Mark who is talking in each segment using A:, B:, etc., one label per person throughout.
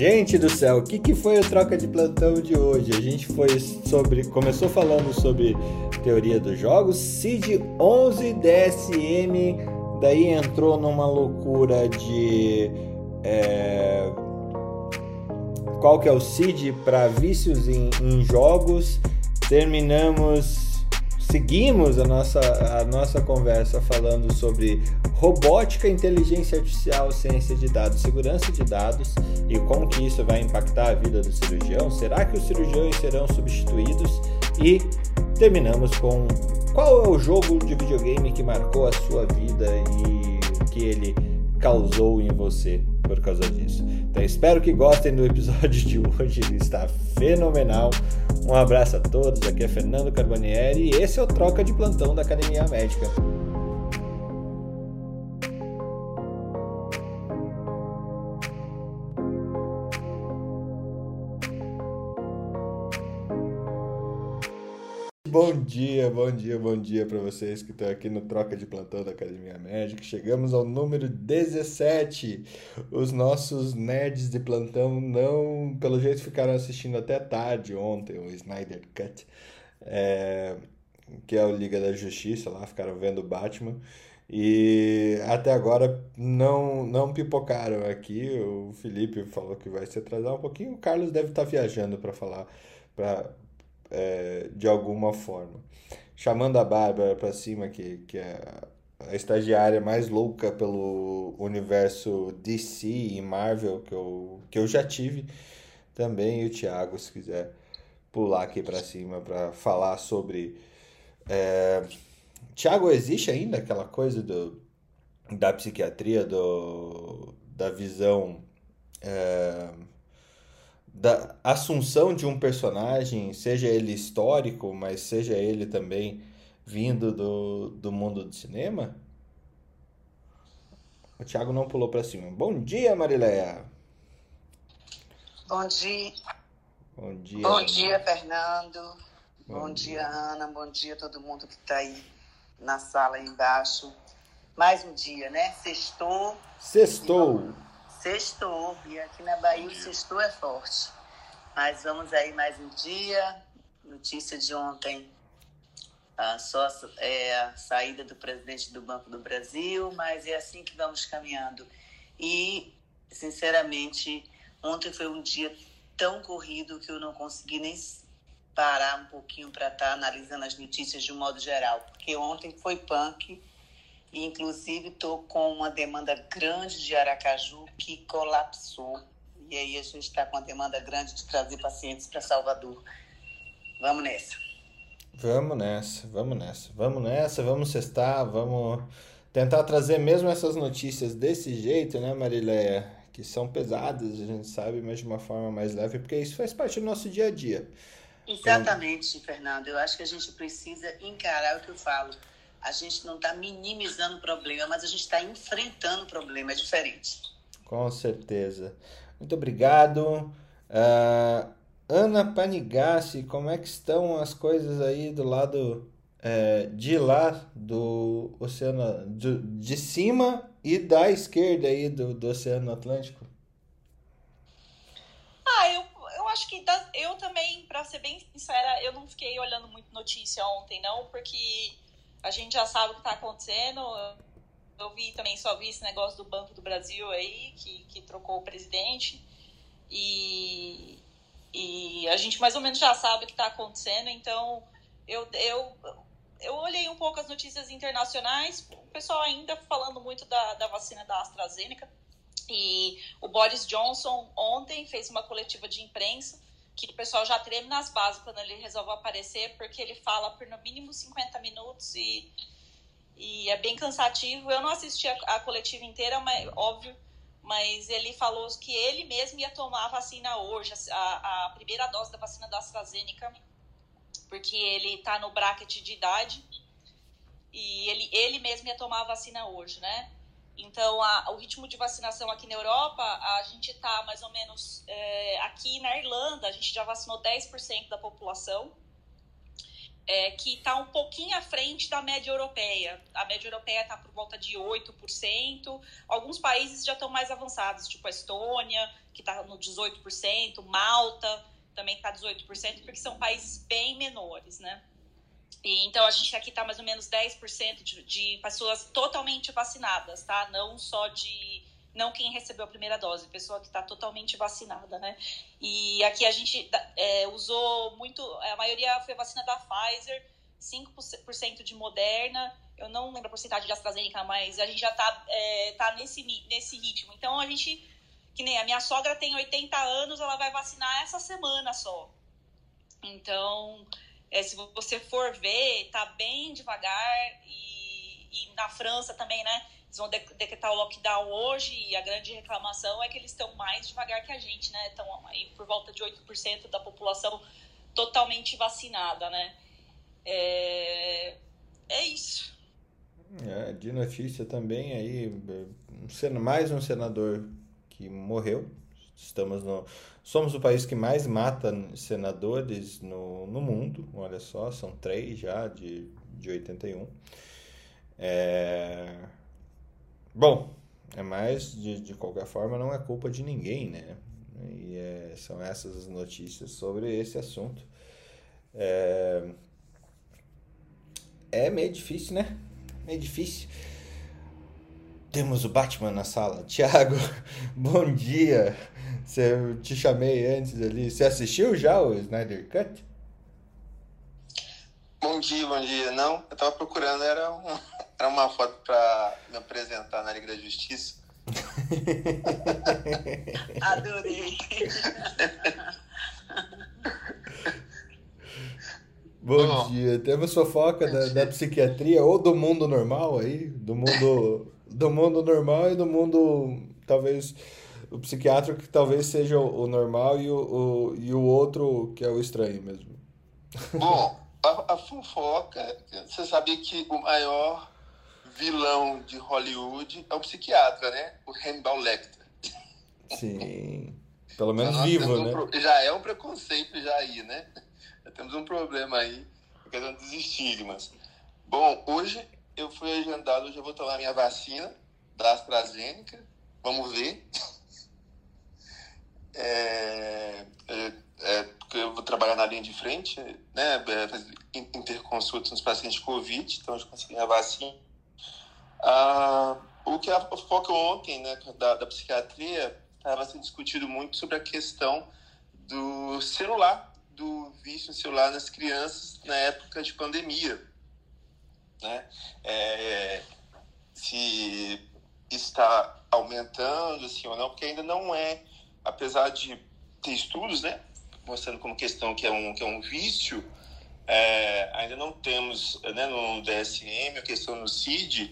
A: Gente do céu, o que, que foi o troca de plantão de hoje? A gente foi sobre. Começou falando sobre teoria dos jogos, CID 11 DSM, daí entrou numa loucura de. É, qual que é o CID para vícios em, em jogos. Terminamos seguimos a nossa, a nossa conversa falando sobre robótica, inteligência artificial, ciência de dados, segurança de dados e como que isso vai impactar a vida do cirurgião. Será que os cirurgiões serão substituídos? E terminamos com qual é o jogo de videogame que marcou a sua vida e o que ele causou em você por causa disso. Então espero que gostem do episódio de hoje, ele está fenomenal. Um abraço a todos, aqui é Fernando Carbonieri e esse é o Troca de Plantão da Academia Médica. Bom dia, bom dia, bom dia para vocês que estão aqui no Troca de Plantão da Academia Médica. Chegamos ao número 17. Os nossos nerds de plantão não, pelo jeito, ficaram assistindo até tarde ontem, o Snyder Cut, é, que é o Liga da Justiça, lá ficaram vendo o Batman. E até agora não, não pipocaram aqui. O Felipe falou que vai se atrasar um pouquinho. O Carlos deve estar viajando para falar, para é, de alguma forma. Chamando a Bárbara para cima, que, que é a estagiária mais louca pelo universo DC e Marvel que eu, que eu já tive. Também e o Thiago, se quiser pular aqui para cima para falar sobre. É... Thiago, existe ainda aquela coisa do, da psiquiatria, do, da visão. É da assunção de um personagem, seja ele histórico, mas seja ele também vindo do, do mundo do cinema? O Thiago não pulou para cima. Bom dia, Marileia.
B: Bom dia.
A: Bom dia.
B: Bom dia, Fernando. Bom, Bom dia. dia, Ana. Bom dia todo mundo que está aí na sala aí embaixo. Mais um dia, né? Sextou.
A: Sextou.
B: Sextou, e aqui na Bahia o sextou é forte. Mas vamos aí mais um dia. Notícia de ontem, a, só é, a saída do presidente do Banco do Brasil, mas é assim que vamos caminhando. E, sinceramente, ontem foi um dia tão corrido que eu não consegui nem parar um pouquinho para estar tá analisando as notícias de um modo geral, porque ontem foi punk e, inclusive, estou com uma demanda grande de Aracaju que colapsou. E aí a gente está com uma demanda grande de trazer pacientes para Salvador. Vamos nessa.
A: Vamos nessa, vamos nessa. Vamos nessa, vamos cestar, vamos tentar trazer mesmo essas notícias desse jeito, né, Marileia? Que são pesadas, a gente sabe, mas de uma forma mais leve, porque isso faz parte do nosso dia a dia.
B: Exatamente. Fernando. Eu acho que a gente precisa encarar o que eu falo a gente não está minimizando o problema, mas a gente está enfrentando o problema, é diferente.
A: Com certeza. Muito obrigado. Uh, Ana Panigassi, como é que estão as coisas aí do lado é, de lá do Oceano, de, de cima e da esquerda aí do, do Oceano Atlântico?
C: Ah, eu, eu acho que eu também, para ser bem sincera, eu não fiquei olhando muito notícia ontem, não, porque a gente já sabe o que está acontecendo. Eu vi também, só vi esse negócio do Banco do Brasil aí, que, que trocou o presidente. E, e a gente mais ou menos já sabe o que está acontecendo, então eu, eu, eu olhei um pouco as notícias internacionais, o pessoal ainda falando muito da, da vacina da AstraZeneca. E o Boris Johnson ontem fez uma coletiva de imprensa que o pessoal já treme nas bases quando ele resolve aparecer, porque ele fala por no mínimo 50 minutos e, e é bem cansativo. Eu não assisti a, a coletiva inteira, mas óbvio, mas ele falou que ele mesmo ia tomar a vacina hoje, a, a primeira dose da vacina da AstraZeneca, porque ele está no bracket de idade e ele, ele mesmo ia tomar a vacina hoje, né? Então, a, o ritmo de vacinação aqui na Europa, a gente está mais ou menos. É, aqui na Irlanda, a gente já vacinou 10% da população. é, que está um pouquinho à frente da média europeia. A média europeia está por volta de 8%. Alguns países já estão mais avançados, tipo a Estônia, que está no 18%, Malta também está 18%, porque são países bem menores, né? E, então a gente aqui está mais ou menos 10% de, de pessoas totalmente vacinadas, tá? Não só de não quem recebeu a primeira dose, pessoa que está totalmente vacinada, né? E aqui a gente é, usou muito, a maioria foi vacina da Pfizer, 5% de Moderna, eu não lembro a porcentagem de AstraZeneca, mas a gente já está é, tá nesse, nesse ritmo. Então a gente, que nem a minha sogra tem 80 anos, ela vai vacinar essa semana só. Então, é, se você for ver, tá bem devagar e, e na França também, né? Eles vão decretar o lockdown hoje e a grande reclamação é que eles estão mais devagar que a gente, né? Estão aí por volta de 8% da população totalmente vacinada, né? É, é isso.
A: É, de notícia também aí, mais um senador que morreu. Estamos no, somos o país que mais mata senadores no, no mundo. Olha só, são três já de, de 81. É, Bom, é mais, de, de qualquer forma, não é culpa de ninguém, né? E é, são essas as notícias sobre esse assunto. É, é meio difícil, né? Meio difícil. Temos o Batman na sala. Tiago, bom dia. Você, eu te chamei antes ali. Você assistiu já o Snyder Cut?
D: Bom dia, bom dia. Não, eu tava procurando, era um, era uma foto para me apresentar na Liga da Justiça.
B: Adorei.
A: Bom, Bom dia. Temos fofoca da, da, psiquiatria ou do mundo normal aí, do mundo do mundo normal e do mundo talvez o psiquiátrico que talvez seja o, normal e o, o, e o outro que é o estranho mesmo.
D: Bom, a, a fofoca, você sabia que o maior vilão de Hollywood é o psiquiatra, né? O Hannibal Lecter.
A: Sim. Pelo menos então, vivo,
D: um
A: né?
D: Pro... Já é um preconceito já aí, né? Já temos um problema aí, causa dos estigmas. Bom, hoje eu fui agendado, hoje eu vou tomar minha vacina da AstraZeneca. Vamos ver. É, é, é, eu vou trabalhar na linha de frente, né? É, interconsulta nos pacientes Covid, então eu consegui a vacina ah, o que a foca ontem né, da, da psiquiatria estava sendo discutido muito sobre a questão do celular, do vício celular nas crianças na época de pandemia. Né? É, se está aumentando, assim ou não, porque ainda não é, apesar de ter estudos, né, mostrando como questão que é um, que é um vício, é, ainda não temos, né, no DSM, a questão no CID,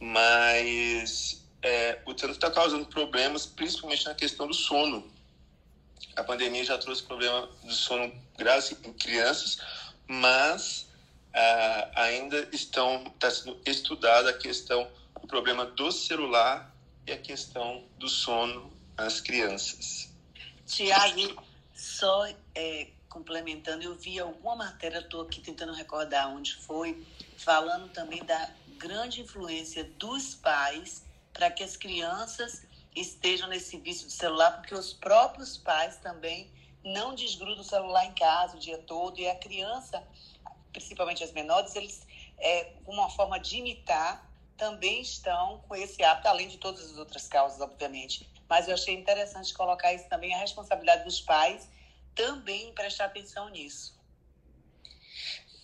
D: mas é, o trânsito está causando problemas, principalmente na questão do sono. A pandemia já trouxe problema do sono grave em crianças, mas ah, ainda estão está sendo estudada a questão do problema do celular e a questão do sono nas crianças.
B: Tiago, só é, complementando, eu vi alguma matéria, estou aqui tentando recordar onde foi, falando também da grande influência dos pais para que as crianças estejam nesse vício de celular, porque os próprios pais também não desgrudam o celular em casa o dia todo e a criança, principalmente as menores, eles, é, uma forma de imitar, também estão com esse hábito, além de todas as outras causas, obviamente. Mas eu achei interessante colocar isso também, a responsabilidade dos pais também prestar atenção nisso.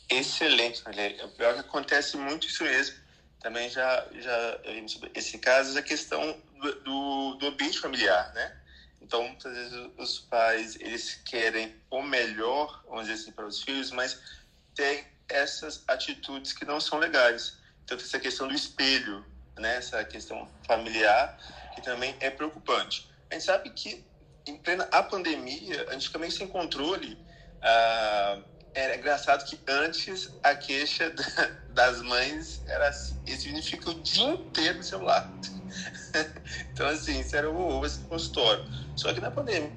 D: Excelente, Maria. O pior que acontece muito isso mesmo também já, já vimos sobre esse caso, a questão do, do, ambiente familiar, né? Então, muitas vezes os pais, eles querem o melhor, vamos dizer assim, para os filhos, mas tem essas atitudes que não são legais. Então, essa questão do espelho, né? Essa questão familiar, que também é preocupante. A gente sabe que, em plena a pandemia, a gente também sem controle, ah, era engraçado que antes a queixa das mães era assim, eles significa o dia inteiro no celular. então, assim, isso era o esse consultório. Só que na pandemia,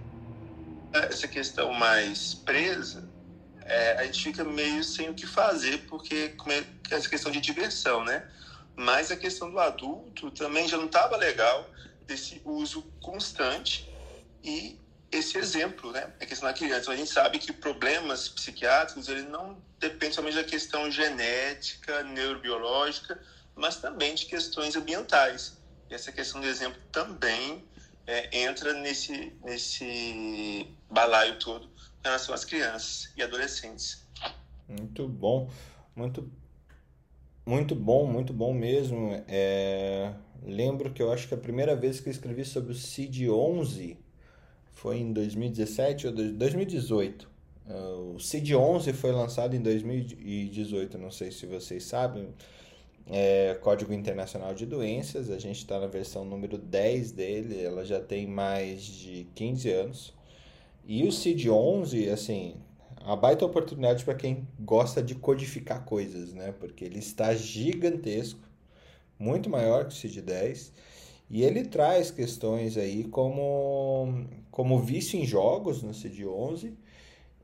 D: essa questão mais presa, é, a gente fica meio sem o que fazer, porque é essa questão de diversão, né? Mas a questão do adulto também já não estava legal desse uso constante e esse exemplo, né? A questão da criança. A gente sabe que problemas psiquiátricos ele não dependem somente da questão genética, neurobiológica, mas também de questões ambientais. E essa questão do exemplo também é, entra nesse, nesse balaio todo em relação às crianças e adolescentes.
A: Muito bom, muito, muito bom, muito bom mesmo. É, lembro que eu acho que a primeira vez que eu escrevi sobre o CID-11 foi em 2017 ou 2018. É, o CID-11 foi lançado em 2018, não sei se vocês sabem, é, Código Internacional de Doenças, a gente está na versão número 10 dele, ela já tem mais de 15 anos. E o CID-11, assim, a baita oportunidade para quem gosta de codificar coisas, né? Porque ele está gigantesco, muito maior que o CID-10, e ele traz questões aí como, como vício em jogos no CID-11,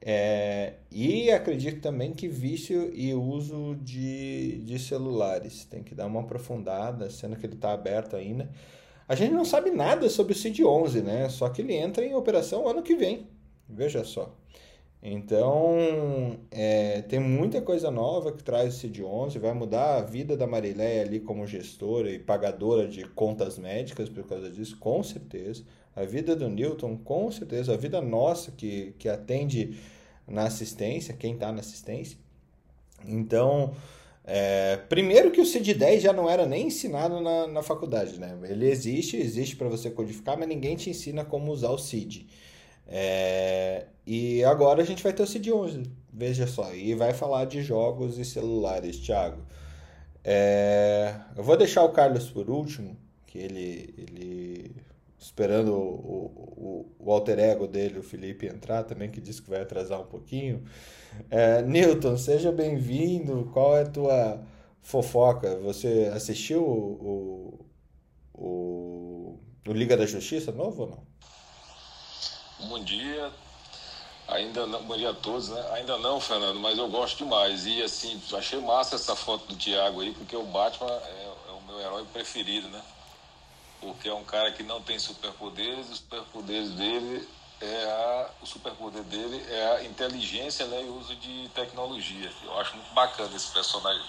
A: é, e acredito também que vício e uso de, de celulares. Tem que dar uma aprofundada, sendo que ele está aberto ainda. A gente não sabe nada sobre o CID-11, né? Só que ele entra em operação ano que vem. Veja só. Então, é, tem muita coisa nova que traz o CID-11, vai mudar a vida da Marileia ali como gestora e pagadora de contas médicas por causa disso, com certeza. A vida do Newton, com certeza. A vida nossa que, que atende na assistência, quem está na assistência. Então, é, primeiro que o CID-10 já não era nem ensinado na, na faculdade, né? Ele existe, existe para você codificar, mas ninguém te ensina como usar o CID. É, e agora a gente vai ter o CID-11, veja só, e vai falar de jogos e celulares, Thiago. É, eu vou deixar o Carlos por último, que ele, ele esperando o, o, o, alter ego dele, o Felipe, entrar também, que disse que vai atrasar um pouquinho. É, Newton, seja bem-vindo. Qual é a tua fofoca? Você assistiu o, o, o, Liga da Justiça novo ou não?
E: Bom dia. Ainda não, bom dia a todos, né? Ainda não, Fernando, mas eu gosto demais. E assim, achei massa essa foto do Thiago aí, porque o Batman é, é o meu herói preferido, né? porque é um cara que não tem superpoderes, os superpoderes dele é a, o superpoder dele é a inteligência né, e o uso de tecnologia. Eu acho muito bacana esse personagem.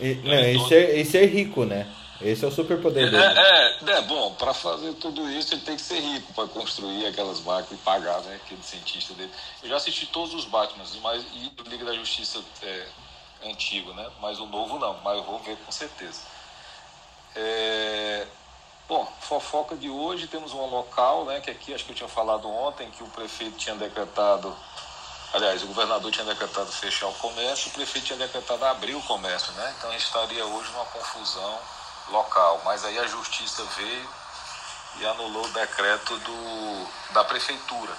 A: E, não, e, todo... ser, e ser rico, né? Esse é o superpoder
E: é,
A: dele.
E: É, é, é bom, para fazer tudo isso ele tem que ser rico para construir aquelas máquinas e pagar, né? Aquele cientista dele. Eu já assisti todos os Batman, mas, e o Liga da Justiça é, antigo, né? Mas o novo não, mas eu vou ver com certeza. É, Bom, fofoca de hoje, temos um local, né, que aqui acho que eu tinha falado ontem, que o prefeito tinha decretado, aliás, o governador tinha decretado fechar o comércio, o prefeito tinha decretado abrir o comércio, né? Então a gente estaria hoje numa confusão local. Mas aí a justiça veio e anulou o decreto do, da prefeitura.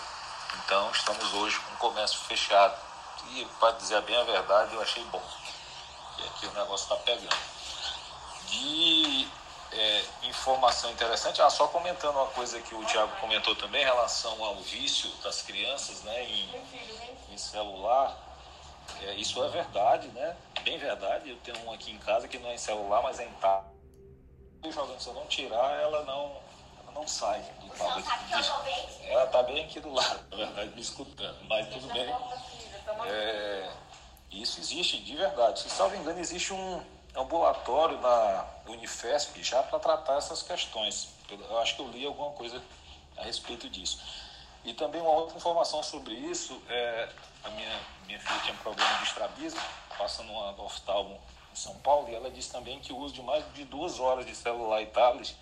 E: Então estamos hoje com o comércio fechado. E para dizer bem a verdade, eu achei bom. E aqui o negócio está pegando. De é, informação interessante. Ah, só comentando uma coisa que o Tiago comentou também em relação ao vício das crianças né, em, em celular. É, isso é verdade, né? Bem verdade. Eu tenho um aqui em casa que não é em celular, mas é em tablet. Jogando, se eu não tirar, ela não, ela não sai do tablet. Ela está bem aqui do lado, na verdade, me escutando. Mas tudo bem. É, isso existe de verdade. Se salvo engano, existe um ambulatório na Unifesp já para tratar essas questões. Eu acho que eu li alguma coisa a respeito disso. E também uma outra informação sobre isso, é, a minha, minha filha tinha um problema de estrabismo, passando uma oftalmo em São Paulo, e ela disse também que o uso de mais de duas horas de celular e tablet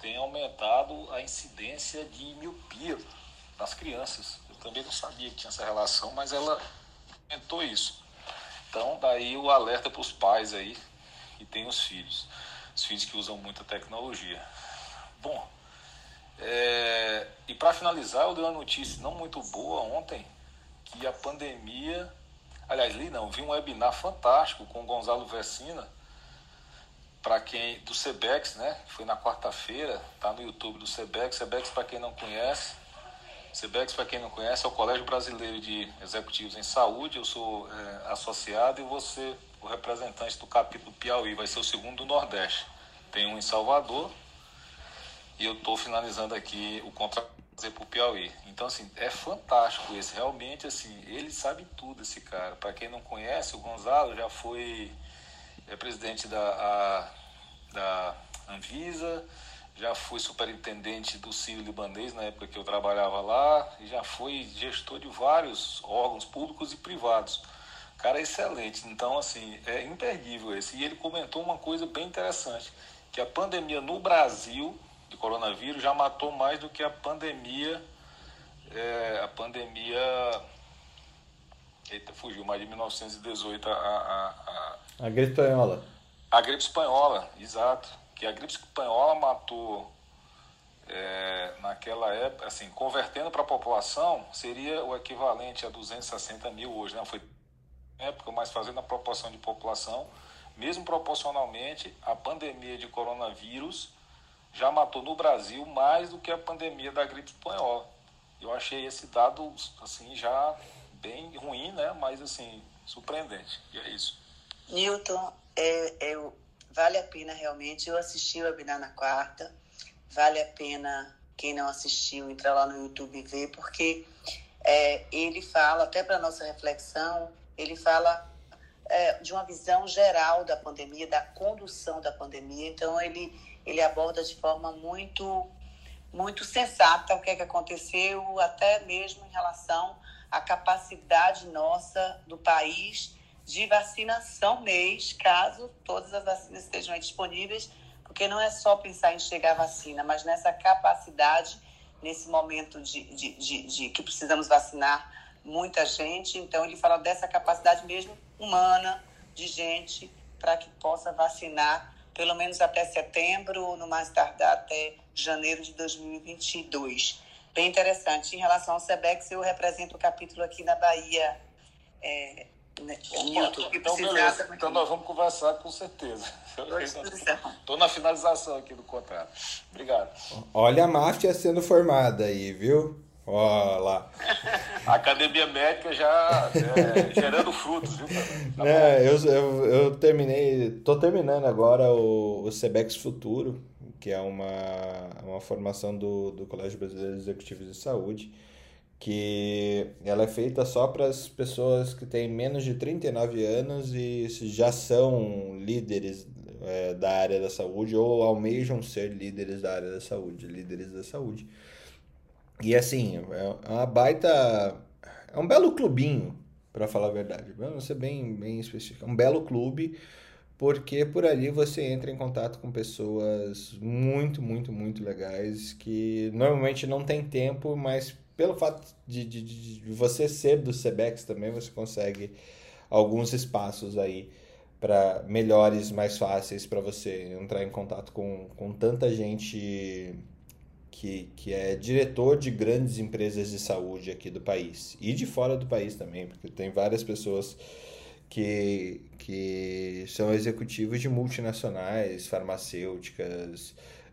E: tem aumentado a incidência de miopia nas crianças. Eu também não sabia que tinha essa relação, mas ela comentou isso. Então, daí o alerta para os pais aí que têm os filhos, os filhos que usam muita tecnologia. Bom, é, e para finalizar, eu dei uma notícia não muito boa ontem, que a pandemia, aliás, li não, vi um webinar fantástico com o Gonzalo Vecina, para quem do Cebex, né? Foi na quarta-feira, tá no YouTube do Cebex. Cebex para quem não conhece, CBEX, para quem não conhece, é o Colégio Brasileiro de Executivos em Saúde. Eu sou é, associado e você o representante do capítulo Piauí. Vai ser o segundo do Nordeste. Tem um em Salvador e eu estou finalizando aqui o contrato para o Piauí. Então, assim, é fantástico esse. Realmente, assim, ele sabe tudo, esse cara. Para quem não conhece, o Gonzalo já foi é, presidente da, a, da Anvisa, já fui superintendente do Sírio Libanês na época que eu trabalhava lá, e já fui gestor de vários órgãos públicos e privados. Cara, é excelente. Então, assim, é imperdível esse. E ele comentou uma coisa bem interessante, que a pandemia no Brasil de coronavírus já matou mais do que a pandemia é, a pandemia eita, fugiu, mais de 1918 a, a,
A: a, a gripe espanhola.
E: A gripe espanhola, exato que a gripe espanhola matou é, naquela época, assim, convertendo para a população, seria o equivalente a 260 mil hoje, né? Foi época, mas fazendo a proporção de população, mesmo proporcionalmente, a pandemia de coronavírus já matou no Brasil mais do que a pandemia da gripe espanhola. Eu achei esse dado, assim, já bem ruim, né? Mas, assim, surpreendente. E é isso.
B: Newton, é, eu Vale a pena realmente. Eu assisti o webinar na quarta. Vale a pena quem não assistiu entrar lá no YouTube e ver, porque é, ele fala, até para nossa reflexão, ele fala é, de uma visão geral da pandemia, da condução da pandemia. Então ele ele aborda de forma muito muito sensata o que é que aconteceu, até mesmo em relação à capacidade nossa do país de vacinação mês, caso todas as vacinas estejam disponíveis, porque não é só pensar em chegar vacina, mas nessa capacidade, nesse momento de, de, de, de que precisamos vacinar muita gente. Então, ele fala dessa capacidade mesmo humana de gente para que possa vacinar pelo menos até setembro, no mais tardar até janeiro de 2022. Bem interessante. Em relação ao SEBEX, eu represento o capítulo aqui na Bahia. É,
E: né? então, beleza. Então nós vamos conversar com certeza. Estou na finalização aqui do contrato. Obrigado.
A: Olha a máfia sendo formada aí, viu? Olha lá.
E: A academia médica já é, gerando frutos, viu?
A: Tá é, eu, eu, eu terminei, tô terminando agora o, o CEBEX Futuro, que é uma, uma formação do, do Colégio Brasileiro de Executivos de Saúde que ela é feita só para as pessoas que têm menos de 39 anos e já são líderes é, da área da saúde ou almejam ser líderes da área da saúde, líderes da saúde. E assim, é uma baita. É um belo clubinho, para falar a verdade. Vamos ser bem, bem específico. É um belo clube, porque por ali você entra em contato com pessoas muito, muito, muito legais que normalmente não tem tempo, mas pelo fato de, de, de você ser do Sebex também, você consegue alguns espaços aí para melhores, mais fáceis para você entrar em contato com, com tanta gente que, que é diretor de grandes empresas de saúde aqui do país. E de fora do país também, porque tem várias pessoas que, que são executivos de multinacionais, farmacêuticas,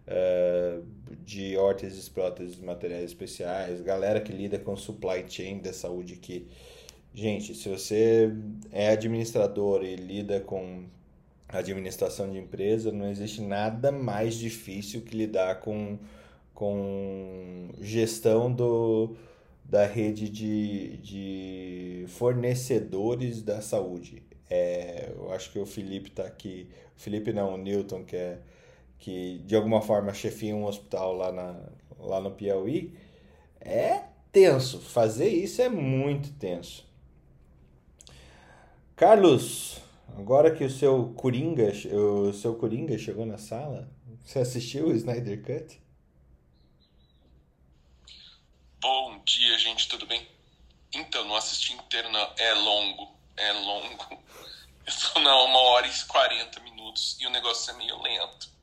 A: uh, de órteses, próteses, materiais especiais, galera que lida com supply chain da saúde que, gente, se você é administrador e lida com administração de empresa, não existe nada mais difícil que lidar com, com gestão do, da rede de, de fornecedores da saúde. É, eu acho que o Felipe está aqui, o Felipe não, o Newton, que é que de alguma forma chefia um hospital lá, na, lá no Piauí, é tenso. Fazer isso é muito tenso. Carlos, agora que o seu Coringa, o seu Coringa chegou na sala, você assistiu o Snyder Cut?
D: Bom dia, gente, tudo bem? Então, não assisti inteiro, não. É longo, é longo. Eu tô na uma hora e 40 minutos e o negócio é meio lento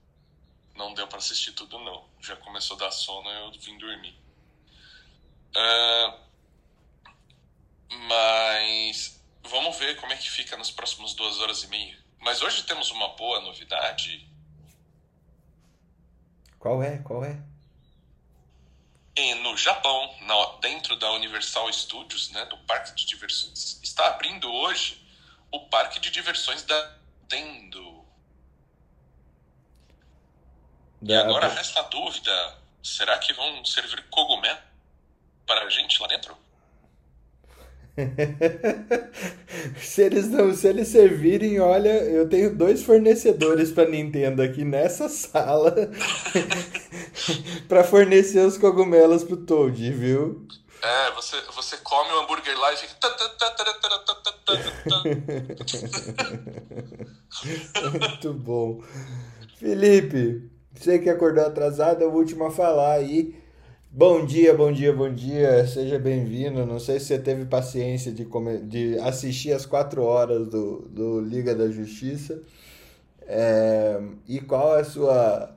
D: não deu para assistir tudo não. Já começou a dar sono e eu vim dormir. Uh, mas vamos ver como é que fica nas próximas duas horas e meia. Mas hoje temos uma boa novidade.
A: Qual é? Qual é?
F: E no Japão, na, dentro da Universal Studios, né, do parque de diversões, está abrindo hoje o parque de diversões da Nintendo. E agora resta a dúvida: será que vão servir cogumelo para a gente lá dentro?
A: se eles não, se eles servirem, olha, eu tenho dois fornecedores para Nintendo aqui nessa sala para fornecer os cogumelos pro Toad, viu?
F: É, você, você come o hambúrguer lá e fica.
A: Muito bom. Felipe, você que acordou atrasado, é o último a falar aí. Bom dia, bom dia, bom dia, seja bem-vindo. Não sei se você teve paciência de, come... de assistir as quatro horas do, do Liga da Justiça. É... E qual é a sua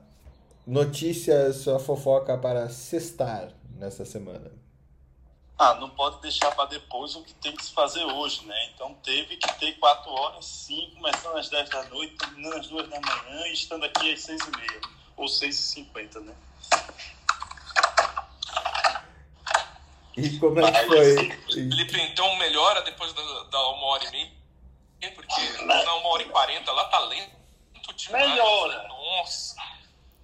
A: notícia, sua fofoca para sextar nessa semana?
G: Ah, não pode deixar para depois o que tem que se fazer hoje, né? Então teve que ter quatro horas, sim, começando às 10 da noite, terminando às duas da manhã e estando aqui às seis e meia, ou seis e cinquenta, né?
A: E como é que foi?
F: Felipe, então melhora depois da, da uma hora e meia? Porque na uma hora e quarenta lá tá lento
G: demais. Melhora.
F: Nossa.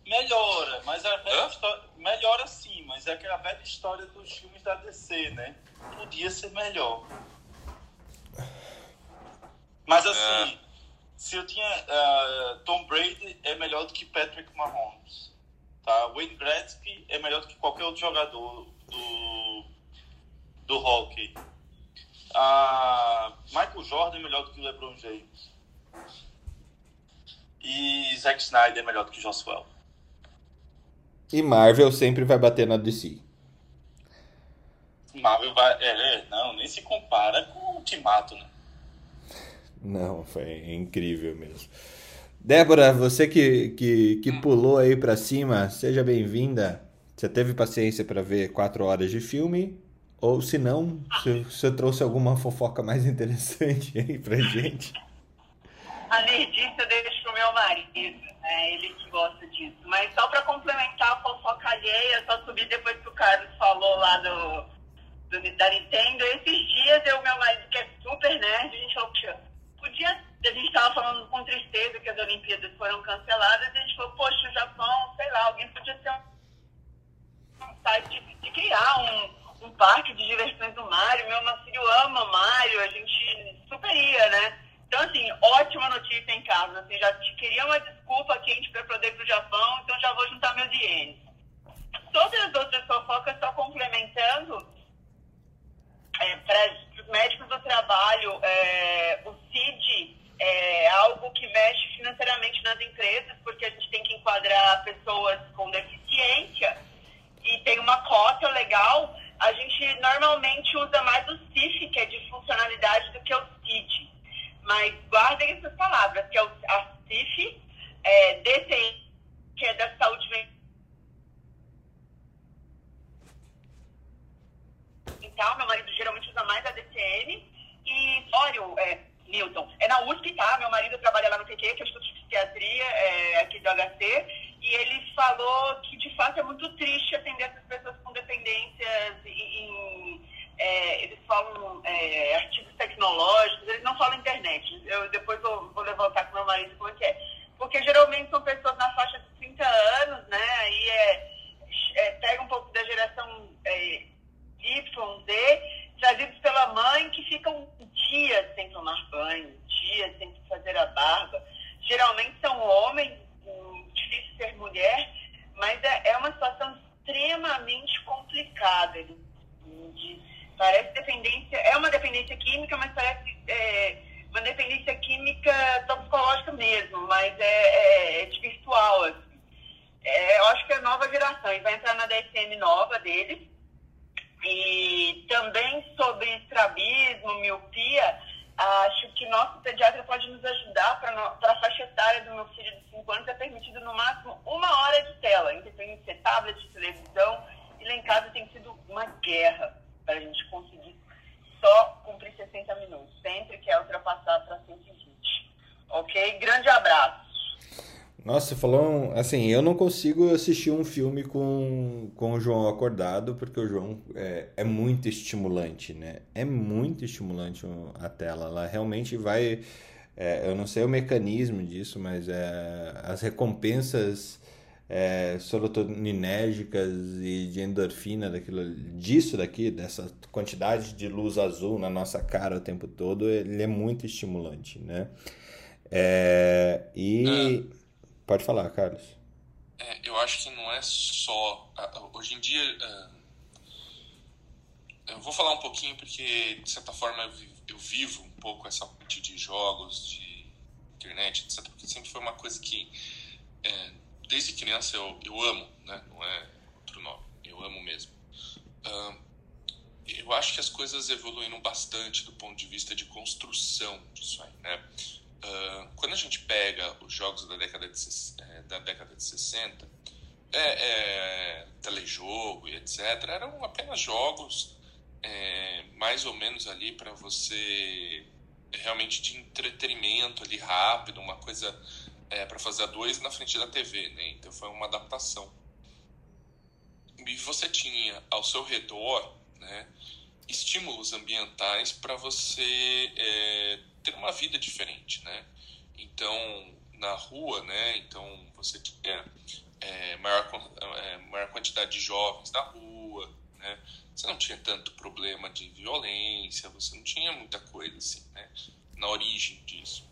G: Melhora, mas a velha história, melhora sim, mas é aquela velha história dos filmes da DC, né? Podia ser melhor. Mas assim, é. Se eu tinha uh, Tom Brady é melhor do que Patrick Mahomes, tá? Wayne Gretzky é melhor do que qualquer outro jogador do do hockey. Ah, Michael Jordan é melhor do que LeBron James. E Zack Snyder é melhor do que Josuel.
A: E Marvel sempre vai bater na DC.
G: Marvel vai. É, é, não, nem se compara com o Ultimato, né?
A: Não, foi incrível mesmo. Débora, você que, que, que hum. pulou aí pra cima, seja bem-vinda. Você teve paciência para ver quatro horas de filme ou se não, se você trouxe alguma fofoca mais interessante aí pra gente.
H: A nerdice eu deixo pro meu marido, né? Ele que gosta disso. Mas só pra complementar a fofoca alheia, só subir depois que o Carlos falou lá do, do da Nintendo. Esses dias eu, meu marido, que é super nerd, a gente falou, podia. A gente tava falando com tristeza que as Olimpíadas foram canceladas, e a gente falou, poxa, o Japão, sei lá, alguém podia ter um, um site de, de criar um um parque Assim, eu
A: não consigo assistir um filme com, com o João acordado, porque o João é, é muito estimulante, né? É muito estimulante a tela. Ela realmente vai. É, eu não sei o mecanismo disso, mas é, as recompensas é, serotoninérgicas e de endorfina daquilo, disso daqui, dessa quantidade de luz azul na nossa cara o tempo todo, ele é muito estimulante, né? É, e é. pode falar, Carlos.
F: É, eu acho que não é só hoje em dia. É, eu vou falar um pouquinho porque de certa forma eu, vivo um pouco essa parte de jogos, de internet, etc. Porque sempre foi uma coisa que é, desde criança eu, eu amo, né? Não é outro nome. Eu amo mesmo. Eu acho que as coisas evoluíram bastante do ponto de vista de construção disso aí, né? Uh, quando a gente pega os jogos da década de, é, da década de 60, é, é, telejogo e etc., eram apenas jogos é, mais ou menos ali para você realmente de entretenimento ali rápido, uma coisa para fazer a dois na frente da TV, né? Então foi uma adaptação. E você tinha ao seu redor, né, estímulos ambientais para você ter uma vida diferente, né? Então na rua, né? Então você tinha é, maior, é, maior quantidade de jovens na rua, né? Você não tinha tanto problema de violência, você não tinha muita coisa assim, né? Na origem disso.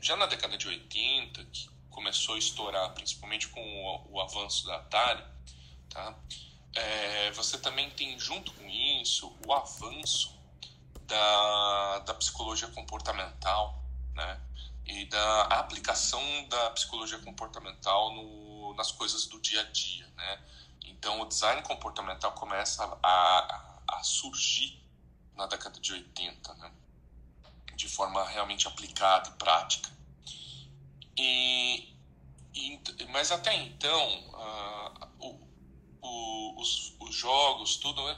F: Já na década de 80, que começou a estourar, principalmente com o, o avanço da Atari, tá? É, você também tem junto com isso o avanço da, da psicologia comportamental, né? E da aplicação da psicologia comportamental no, nas coisas do dia a dia, né? Então o design comportamental começa a, a, surgir na década de 80, né? de forma realmente aplicada e prática. E, e mas até então, uh, o, o, os, os, jogos, tudo é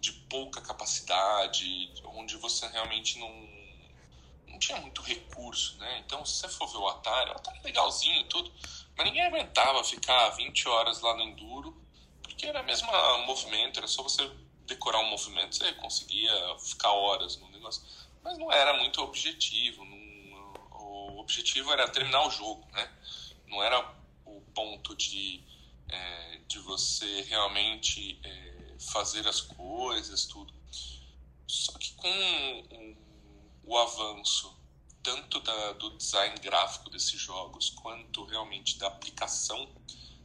F: de pouca capacidade, onde você realmente não, não tinha muito recurso, né? Então, se você for ver o Atari, o Atari é legalzinho e tudo, mas ninguém aguentava ficar 20 horas lá no Enduro, porque era mesmo movimento, era só você decorar um movimento, você conseguia ficar horas no negócio. Mas não era muito objetivo. Não, o objetivo era terminar o jogo, né? Não era o ponto de, é, de você realmente é, fazer as coisas, tudo. Só que com o, avanço tanto da, do design gráfico desses jogos quanto realmente da aplicação,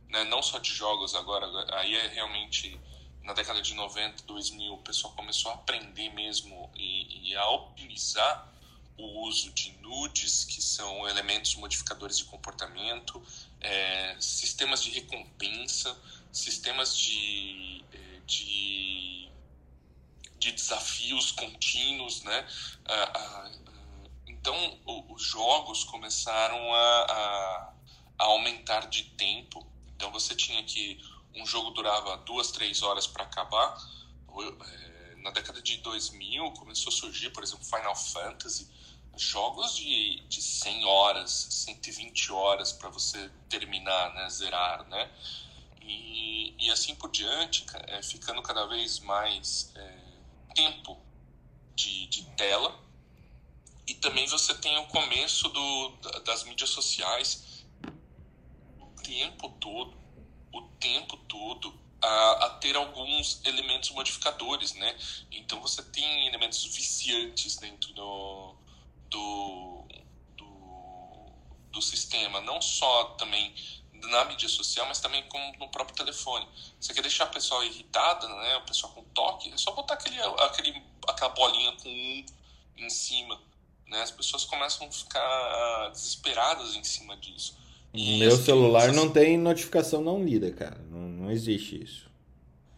F: né? não só de jogos agora, aí é realmente na década de 90, 2000, o pessoal começou a aprender mesmo e, e a optimizar o uso de nudes, que são elementos modificadores de comportamento, é, sistemas de recompensa, sistemas de, de, de desafios contínuos, né? então, os jogos começaram a, a, a aumentar de tempo. Então, você tinha que um jogo durava duas, três horas para acabar. É, na década de 2000 começou a surgir, por exemplo, Final Fantasy, jogos de, de 100 horas, 120 horas para você terminar, né, zerar, né? E, e assim por diante, é, ficando cada vez mais é, tempo de, de tela. E também você tem o começo do, das mídias sociais o tempo todo o tempo todo a, a, ter alguns elementos modificadores, né? Então você tem elementos viciantes dentro do, do, do, do sistema, não só também na mídia social, mas também como no próprio telefone. Você quer deixar a pessoa irritada, né? A pessoa com toque, é só botar aquele, aquele, aquela bolinha com um em cima, né? As pessoas começam a ficar desesperadas em cima disso.
A: No meu celular não tem notificação não lida, cara. Não, não existe isso.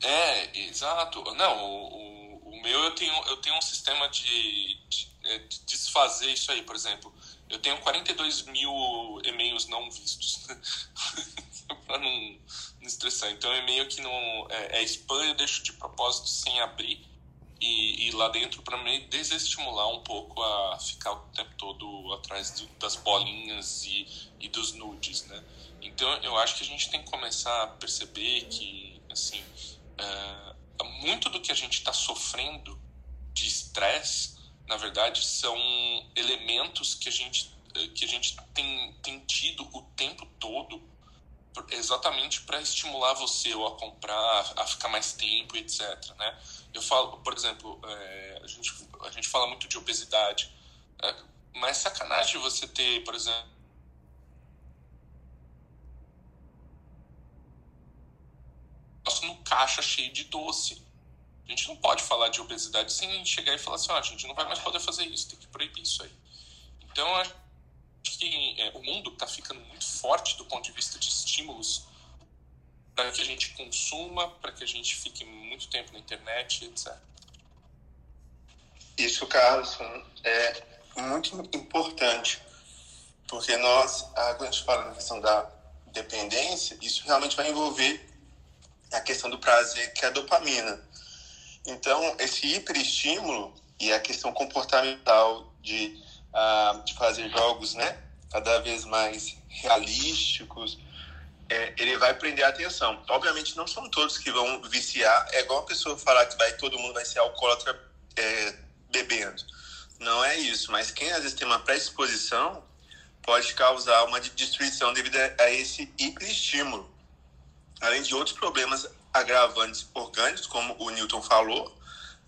F: É, exato. Não, o, o, o meu eu tenho, eu tenho um sistema de, de, é, de desfazer isso aí, por exemplo. Eu tenho 42 mil e-mails não vistos. pra não, não estressar. Então, e-mail que não é, é spam, eu deixo de propósito sem abrir. E, e, e lá dentro para me desestimular um pouco a ficar o tempo todo atrás do, das bolinhas e, e dos nudes, né? Então eu acho que a gente tem que começar a perceber que assim é, muito do que a gente está sofrendo de estresse, na verdade, são elementos que a gente que a gente tem, tem tido o tempo todo exatamente para estimular você ou a comprar, a ficar mais tempo, etc. Né? Eu falo, por exemplo, é, a, gente, a gente fala muito de obesidade, é, mas sacanagem você ter, por exemplo, no caixa cheio de doce. A gente não pode falar de obesidade sem chegar e falar assim, a gente não vai mais poder fazer isso, tem que proibir isso aí. Então, acho que é, o mundo está ficando muito forte do ponto de vista de estímulos para que a gente consuma, para que a gente fique muito tempo na internet, etc.
D: Isso, Carlos, é muito importante, porque nós, quando a gente fala na questão da dependência, isso realmente vai envolver a questão do prazer, que é a dopamina. Então, esse hiperestímulo e a questão comportamental de, uh, de fazer jogos né, cada vez mais realísticos, é, ele vai prender a atenção. Obviamente, não são todos que vão viciar. É igual a pessoa falar que vai, todo mundo vai ser alcoólatra é, bebendo. Não é isso. Mas quem às vezes tem uma predisposição pode causar uma destruição devido a esse hiperestímulo. Além de outros problemas agravantes orgânicos, como o Newton falou,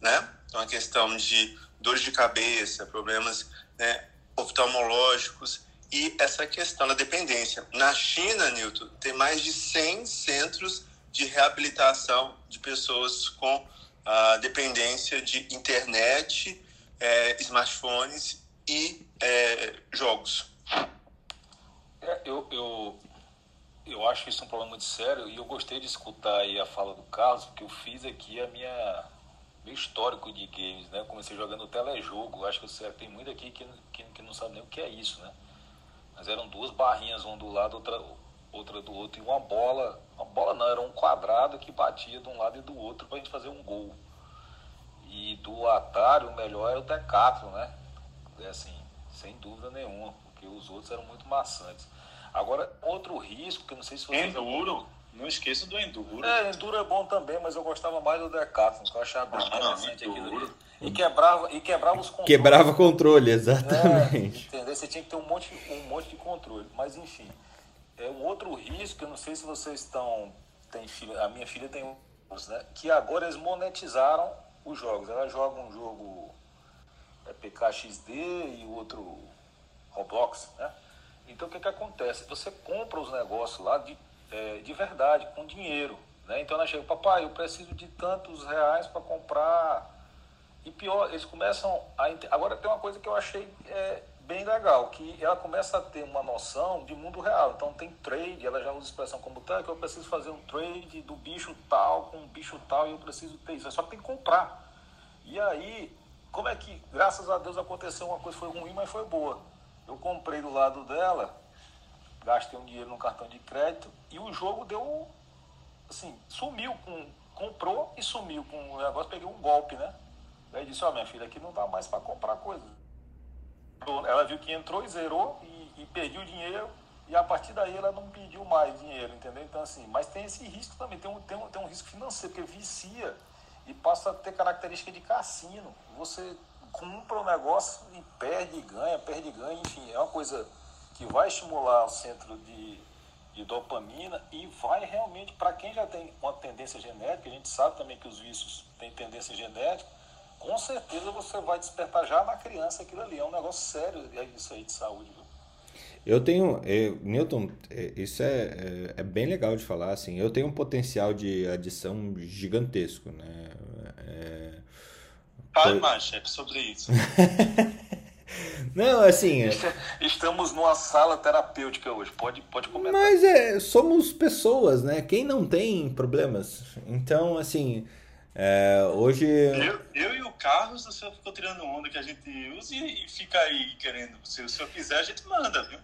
D: né? Então, a questão de dores de cabeça, problemas né, oftalmológicos e essa questão da dependência. Na China, Newton, tem mais de 100 centros de reabilitação de pessoas com a dependência de internet, é, smartphones e é, jogos.
E: É, eu, eu, eu acho isso um problema muito sério e eu gostei de escutar aí a fala do Carlos, porque eu fiz aqui a minha meu histórico de games, né? Eu comecei jogando telejogo, acho que você, tem muito aqui que, que, que não sabe nem o que é isso, né? Mas eram duas barrinhas, uma do lado, outra, outra do outro, e uma bola. Uma bola não, era um quadrado que batia de um lado e do outro para a gente fazer um gol. E do Atari, o melhor era o Decathlon, né? É assim, sem dúvida nenhuma, porque os outros eram muito maçantes. Agora, outro risco, que eu não sei se
G: você. Enduro? Não esqueça do Enduro.
E: É, Enduro é bom também, mas eu gostava mais do Decathlon, que eu achava bem interessante aquilo ali. E quebrava, e quebrava os controles.
A: Quebrava controle, exatamente.
E: É, entendeu? Você tinha que ter um monte, um monte de controle. Mas enfim, é um outro risco, eu não sei se vocês estão. Tem filha, a minha filha tem uns, né? Que agora eles monetizaram os jogos. Ela joga um jogo é, PKXD e o outro Roblox, né? Então o que, que acontece? Você compra os negócios lá de, é, de verdade, com dinheiro. Né? Então ela chega, papai, eu preciso de tantos reais para comprar e pior, eles começam a. Agora tem uma coisa que eu achei é, bem legal, que ela começa a ter uma noção de mundo real. Então tem trade, ela já usa expressão como tá, que eu preciso fazer um trade do bicho tal com um bicho tal e eu preciso ter isso. Só que tem que comprar. E aí, como é que, graças a Deus, aconteceu uma coisa, foi ruim, mas foi boa. Eu comprei do lado dela, gastei um dinheiro no cartão de crédito e o jogo deu, assim, sumiu com, comprou e sumiu com o negócio, peguei um golpe, né? Daí disse, ó, oh, minha filha, aqui não dá mais para comprar coisa. Ela viu que entrou e zerou e, e perdeu o dinheiro e a partir daí ela não pediu mais dinheiro, entendeu? Então assim, mas tem esse risco também, tem um, tem um, tem um risco financeiro, porque vicia e passa a ter característica de cassino. Você compra o negócio e perde e ganha, perde e ganha, enfim, é uma coisa que vai estimular o centro de, de dopamina e vai realmente, para quem já tem uma tendência genética, a gente sabe também que os vícios têm tendência genética, com certeza você vai despertar já na criança aquilo ali. É um negócio sério isso aí de saúde. Viu?
A: Eu tenho, eu, Newton, é, isso é, é, é, bem legal de falar, assim, eu tenho um potencial de adição gigantesco, né? É...
G: Fale mais, chefe, sobre isso.
A: Não, assim.
E: Estamos numa sala terapêutica hoje. Pode, pode comentar.
A: Mas é, somos pessoas, né? Quem não tem problemas? Então, assim, é, hoje.
G: Eu, eu, e o carros, o senhor ficou tirando onda que a gente usa e, e fica aí querendo. Se o senhor quiser, a gente manda, viu?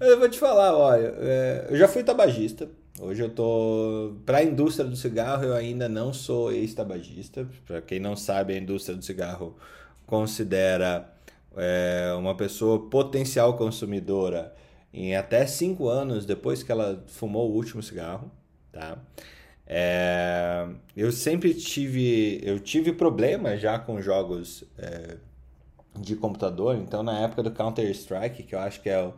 A: eu vou te falar, olha, é, eu já fui tabagista. Hoje eu tô. Para a indústria do cigarro, eu ainda não sou ex-tabagista. Para quem não sabe, a indústria do cigarro considera é, uma pessoa potencial consumidora em até 5 anos depois que ela fumou o último cigarro, tá? É, eu sempre tive, eu tive problema já com jogos é, de computador, então na época do Counter Strike, que eu acho que é o,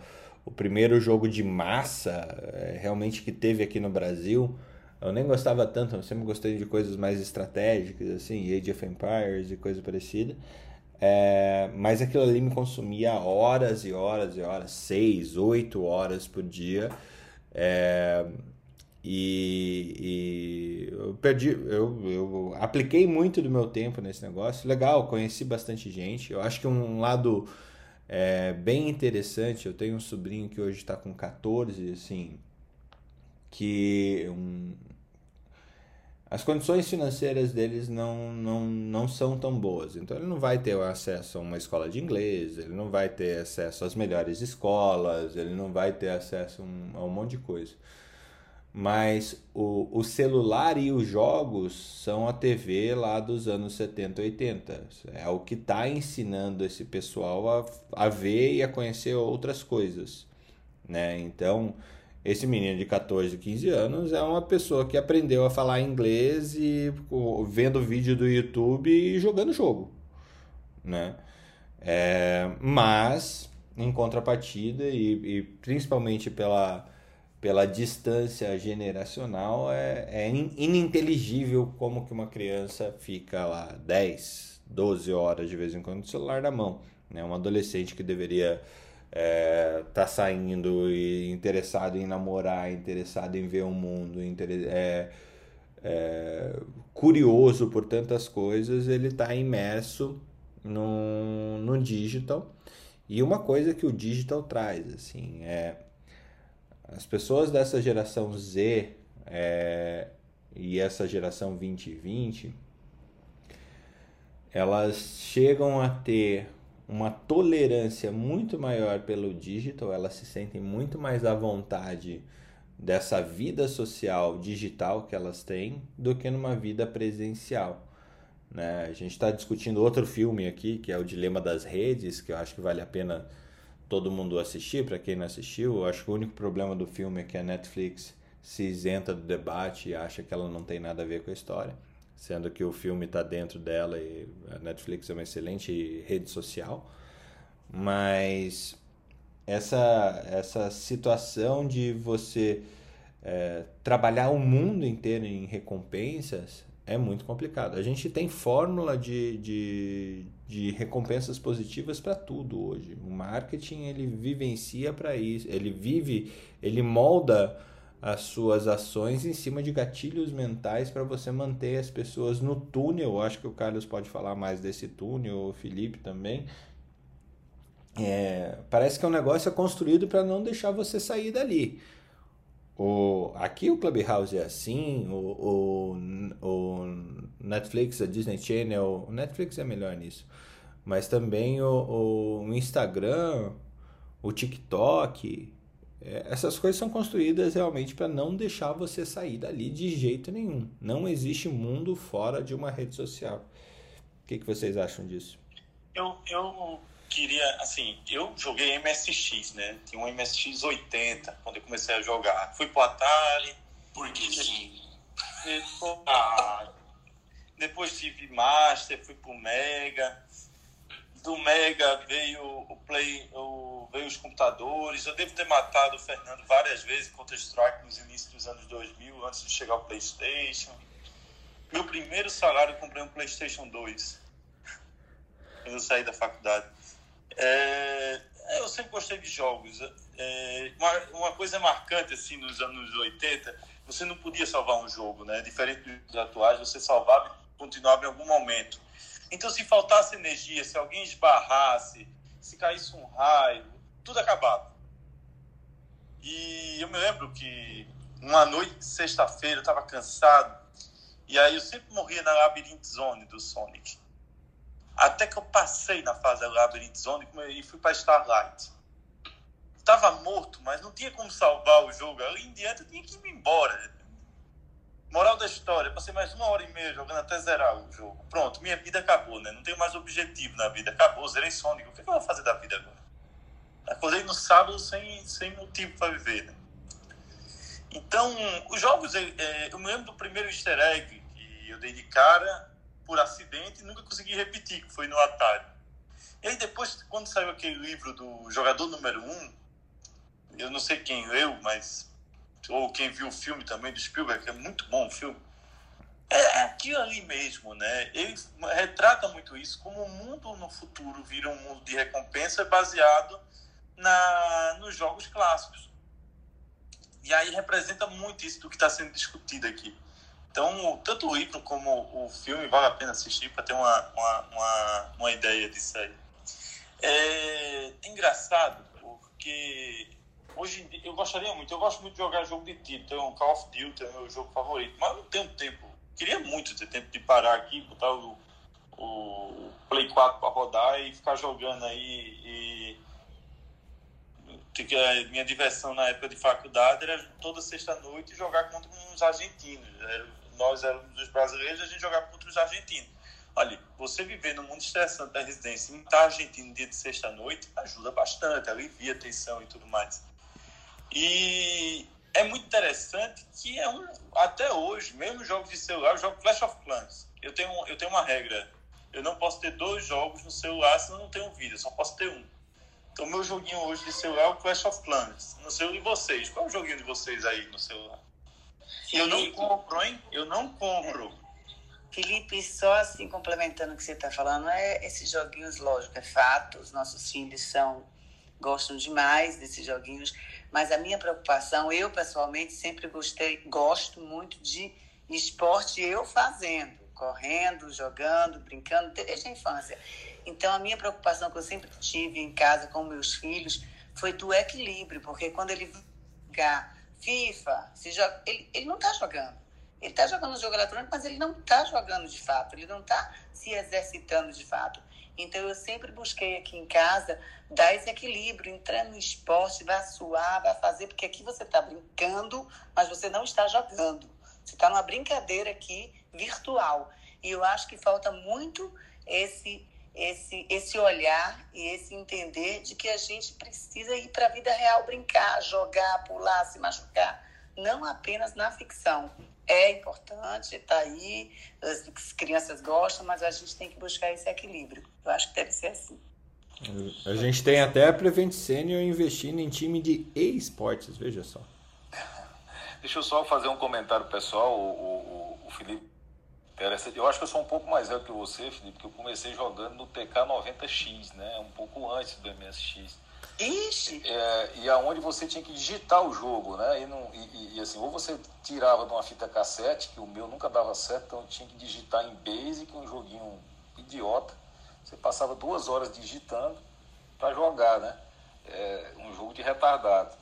A: o primeiro jogo de massa é, realmente que teve aqui no Brasil, eu nem gostava tanto, eu sempre gostei de coisas mais estratégicas, assim, Age of Empires e coisa parecida. É, mas aquilo ali me consumia horas e horas e horas, seis, oito horas por dia. É, e, e, eu perdi, eu, eu apliquei muito do meu tempo nesse negócio. Legal, conheci bastante gente. Eu acho que um lado é, bem interessante. Eu tenho um sobrinho que hoje está com 14, assim, que um, as condições financeiras deles não, não, não são tão boas. Então ele não vai ter acesso a uma escola de inglês, ele não vai ter acesso às melhores escolas, ele não vai ter acesso a um monte de coisa. Mas o, o celular e os jogos são a TV lá dos anos 70, 80. É o que está ensinando esse pessoal a, a ver e a conhecer outras coisas. Né? Então, esse menino de 14, 15 anos é uma pessoa que aprendeu a falar inglês e vendo vídeo do YouTube e jogando jogo. Né? É, mas, em contrapartida, e, e principalmente pela pela distância generacional, é, é ininteligível como que uma criança fica lá 10, 12 horas de vez em quando no celular na mão. Né? Um adolescente que deveria estar é, tá saindo e interessado em namorar, interessado em ver o mundo, é, é, curioso por tantas coisas, ele está imerso no, no digital. E uma coisa que o digital traz, assim, é as pessoas dessa geração Z é, e essa geração 2020, elas chegam a ter uma tolerância muito maior pelo digital, elas se sentem muito mais à vontade dessa vida social digital que elas têm do que numa vida presencial. Né? A gente está discutindo outro filme aqui, que é o Dilema das Redes, que eu acho que vale a pena todo mundo assistir, para quem não assistiu, acho que o único problema do filme é que a Netflix se isenta do debate e acha que ela não tem nada a ver com a história, sendo que o filme está dentro dela e a Netflix é uma excelente rede social. Mas essa, essa situação de você é, trabalhar o mundo inteiro em recompensas é muito complicado. A gente tem fórmula de, de, de recompensas positivas para tudo hoje. O marketing ele vivencia para isso, ele vive, ele molda as suas ações em cima de gatilhos mentais para você manter as pessoas no túnel. Acho que o Carlos pode falar mais desse túnel, o Felipe também. É, parece que é um negócio construído para não deixar você sair dali. O, aqui o Clubhouse é assim, o, o, o Netflix, a Disney Channel, o Netflix é melhor nisso, mas também o, o Instagram, o TikTok, é, essas coisas são construídas realmente para não deixar você sair dali de jeito nenhum. Não existe mundo fora de uma rede social. O que, que vocês acham disso?
G: Eu, eu queria, assim, eu joguei MSX, né? Tinha um MSX 80 quando eu comecei a jogar. Fui pro Atari.
F: Burguesinho.
G: Ah, depois tive Master, fui pro Mega. Do Mega veio o Play, o, veio os computadores. Eu devo ter matado o Fernando várias vezes contra Strike nos inícios dos anos 2000, antes de chegar ao PlayStation. Meu primeiro salário eu comprei um PlayStation 2 quando eu saí da faculdade. É, eu sempre gostei de jogos. É, uma, uma, coisa marcante assim nos anos 80, você não podia salvar um jogo, né? Diferente dos atuais, você salvava e continuava em algum momento. Então, se faltasse energia, se alguém esbarrasse, se caísse um raio, tudo acabava. E eu me lembro que uma noite, sexta-feira, eu estava cansado E aí eu sempre morria na Labyrinth Zone do Sonic. Até que eu passei na fase Zone e fui para Starlight. Estava morto, mas não tinha como salvar o jogo. Ali em diante eu tinha que ir embora. Moral da história, passei mais uma hora e meia jogando até zerar o jogo. Pronto, minha vida acabou, né? Não tenho mais objetivo na vida. Acabou, zerei Sonic. O que eu vou fazer da vida agora? Acordei no sábado sem, sem motivo para viver, né? Então, os jogos, é, é, eu me lembro do primeiro easter egg que eu dei de cara por acidente e nunca consegui repetir, que foi no Atari. E aí depois, quando saiu aquele livro do jogador número um, eu não sei quem leu, mas ou quem viu o filme também do Spielberg, que é muito bom o filme, é aquilo ali mesmo, né? Ele retrata muito isso, como o mundo no futuro vira um mundo de recompensa baseado na, nos jogos clássicos. E aí representa muito isso do que está sendo discutido aqui. Então, tanto o livro como o filme vale a pena assistir para ter uma, uma, uma, uma, ideia disso aí. É engraçado, porque hoje em dia, eu gostaria muito, eu gosto muito de jogar jogo de tiro, então Call of Duty é meu jogo favorito, mas não tenho tempo. Queria muito ter tempo de parar aqui, botar o, o Play 4 para rodar e ficar jogando aí e a minha diversão na época de faculdade era toda sexta-noite jogar contra uns argentinos. Nós éramos os brasileiros, a gente jogava contra os argentinos. Olha, você viver no mundo estressante da residência e estar argentino dia de sexta-noite ajuda bastante, alivia a tensão e tudo mais. E é muito interessante que é um, até hoje, mesmo jogos de celular, eu jogo Clash of Clans. Eu tenho, eu tenho uma regra, eu não posso ter dois jogos no celular se eu não tenho vida, só posso ter um. Então, meu joguinho hoje de celular é o Clash of Clans. Não sei o de vocês. Qual é o joguinho de vocês aí no celular? Eu não compro, hein? Eu não compro.
B: Felipe, só assim complementando o que você está falando, é esses joguinhos, lógico, é fato. Os nossos filhos são gostam demais desses joguinhos, mas a minha preocupação, eu pessoalmente sempre gostei, gosto muito de esporte eu fazendo, correndo, jogando, brincando desde a infância. Então, a minha preocupação que eu sempre tive em casa com meus filhos foi do equilíbrio, porque quando ele jogar FIFA, ele, ele não está jogando. Ele está jogando jogo eletrônico, mas ele não está jogando de fato, ele não está se exercitando de fato. Então, eu sempre busquei aqui em casa dar esse equilíbrio, entrar no esporte, vai suar, vai fazer, porque aqui você está brincando, mas você não está jogando. Você está numa brincadeira aqui virtual. E eu acho que falta muito esse esse, esse olhar e esse entender de que a gente precisa ir para a vida real brincar, jogar, pular, se machucar, não apenas na ficção. É importante, está aí, as crianças gostam, mas a gente tem que buscar esse equilíbrio. Eu acho que deve ser assim.
A: A gente tem até a Prevent Senior investindo em time de e-sports, veja só.
E: Deixa eu só fazer um comentário pessoal. O, o, o Felipe Interessante. Eu acho que eu sou um pouco mais velho que você, Felipe, porque eu comecei jogando no TK90X, né? Um pouco antes do MSX.
B: Ixi!
E: É, e aonde você tinha que digitar o jogo, né? E, não, e, e, assim, ou você tirava de uma fita cassete, que o meu nunca dava certo, então eu tinha que digitar em Basic, um joguinho idiota. Você passava duas horas digitando para jogar, né? É, um jogo de retardado.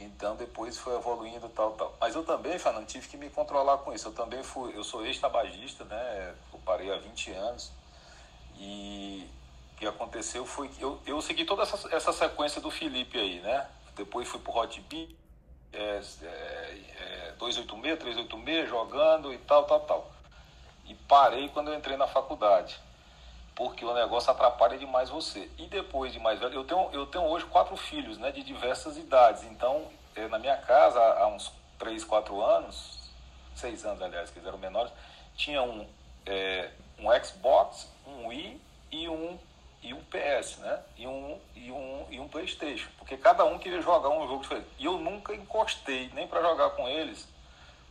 E: Então depois foi evoluindo tal, tal. Mas eu também, Fernando, tive que me controlar com isso. Eu também fui, eu sou ex-tabagista, né? Eu parei há 20 anos. E o que aconteceu foi que eu, eu segui toda essa, essa sequência do Felipe aí, né? Depois fui pro Hot Beat, é, é, é, 286, 386, jogando e tal, tal, tal. E parei quando eu entrei na faculdade porque o negócio atrapalha demais você. E depois de mais velho, eu tenho, eu tenho hoje quatro filhos, né, de diversas idades. Então, eh, na minha casa, há uns 3, 4 anos, 6 anos, aliás, que eles eram menores, tinha um, é, um Xbox, um Wii e um, e um PS, né? E um, e, um, e um Playstation. Porque cada um queria jogar um jogo diferente. E eu nunca encostei nem para jogar com eles,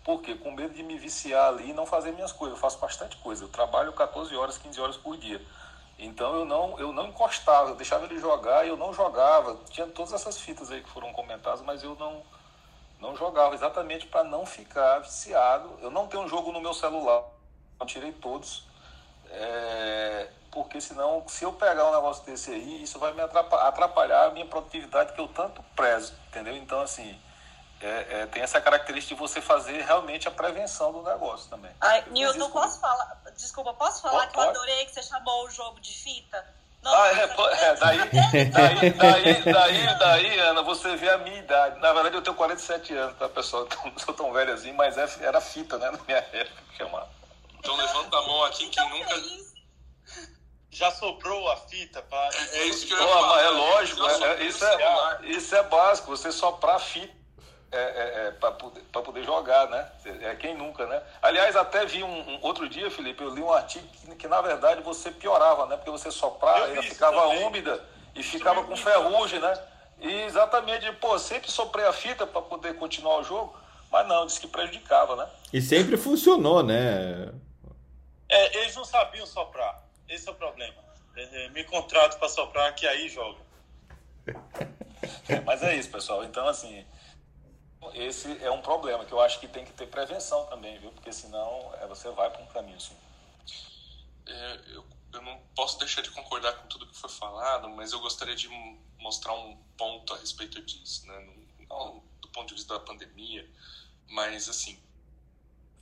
E: porque com medo de me viciar ali e não fazer minhas coisas. Eu faço bastante coisa. Eu trabalho 14 horas, 15 horas por dia. Então eu não, eu não encostava, eu deixava ele jogar e eu não jogava. Tinha todas essas fitas aí que foram comentadas, mas eu não, não jogava, exatamente para não ficar viciado. Eu não tenho um jogo no meu celular, eu tirei todos. É, porque senão, se eu pegar um negócio desse aí, isso vai me atrapalhar, atrapalhar a minha produtividade que eu tanto prezo, entendeu? Então, assim, é, é, tem essa característica de você fazer realmente a prevenção do negócio também.
C: Ai, Nilton, posso falar? Desculpa, posso falar
E: Pode,
C: que eu
E: pode.
C: adorei que você chamou o jogo de fita?
E: Ah, é, é, daí, daí, daí, daí, daí, Ana, você vê a minha idade. Na verdade, eu tenho 47 anos, tá, pessoal? Então, não sou tão velho assim, mas é- era fita, né, na minha época. Que é uma...
F: Então levanta a mão aqui quem nunca.
G: Já sobrou a fita para.
F: É isso que eu ia falar.
E: é lógico, é- é- isso, é, isso é básico, você soprar fita é, é, é, para poder, pra poder jogar, né? É quem nunca, né? Aliás, até vi um, um- outro dia, Felipe, eu li um artigo que, que, na verdade você piorava, né? Porque você soprava, ela ficava
G: também.
E: úmida e ficava com ferrugem, né? E exatamente, pô, sempre soprei a fita para poder continuar o jogo, mas não, disse que prejudicava, né?
A: E sempre funcionou, né?
G: É, eles não sabiam soprar. Esse é o problema. É, Me contrato para soprar que aí joga.
E: É, mas é isso, pessoal. Então, assim, esse é um problema que eu acho que tem que ter prevenção também, viu? Porque senão é, você vai para um caminho assim.
F: É, eu, eu não posso deixar de concordar com tudo que foi falado, mas eu gostaria de mostrar um ponto a respeito disso, né? Não, do ponto de vista da pandemia, mas assim,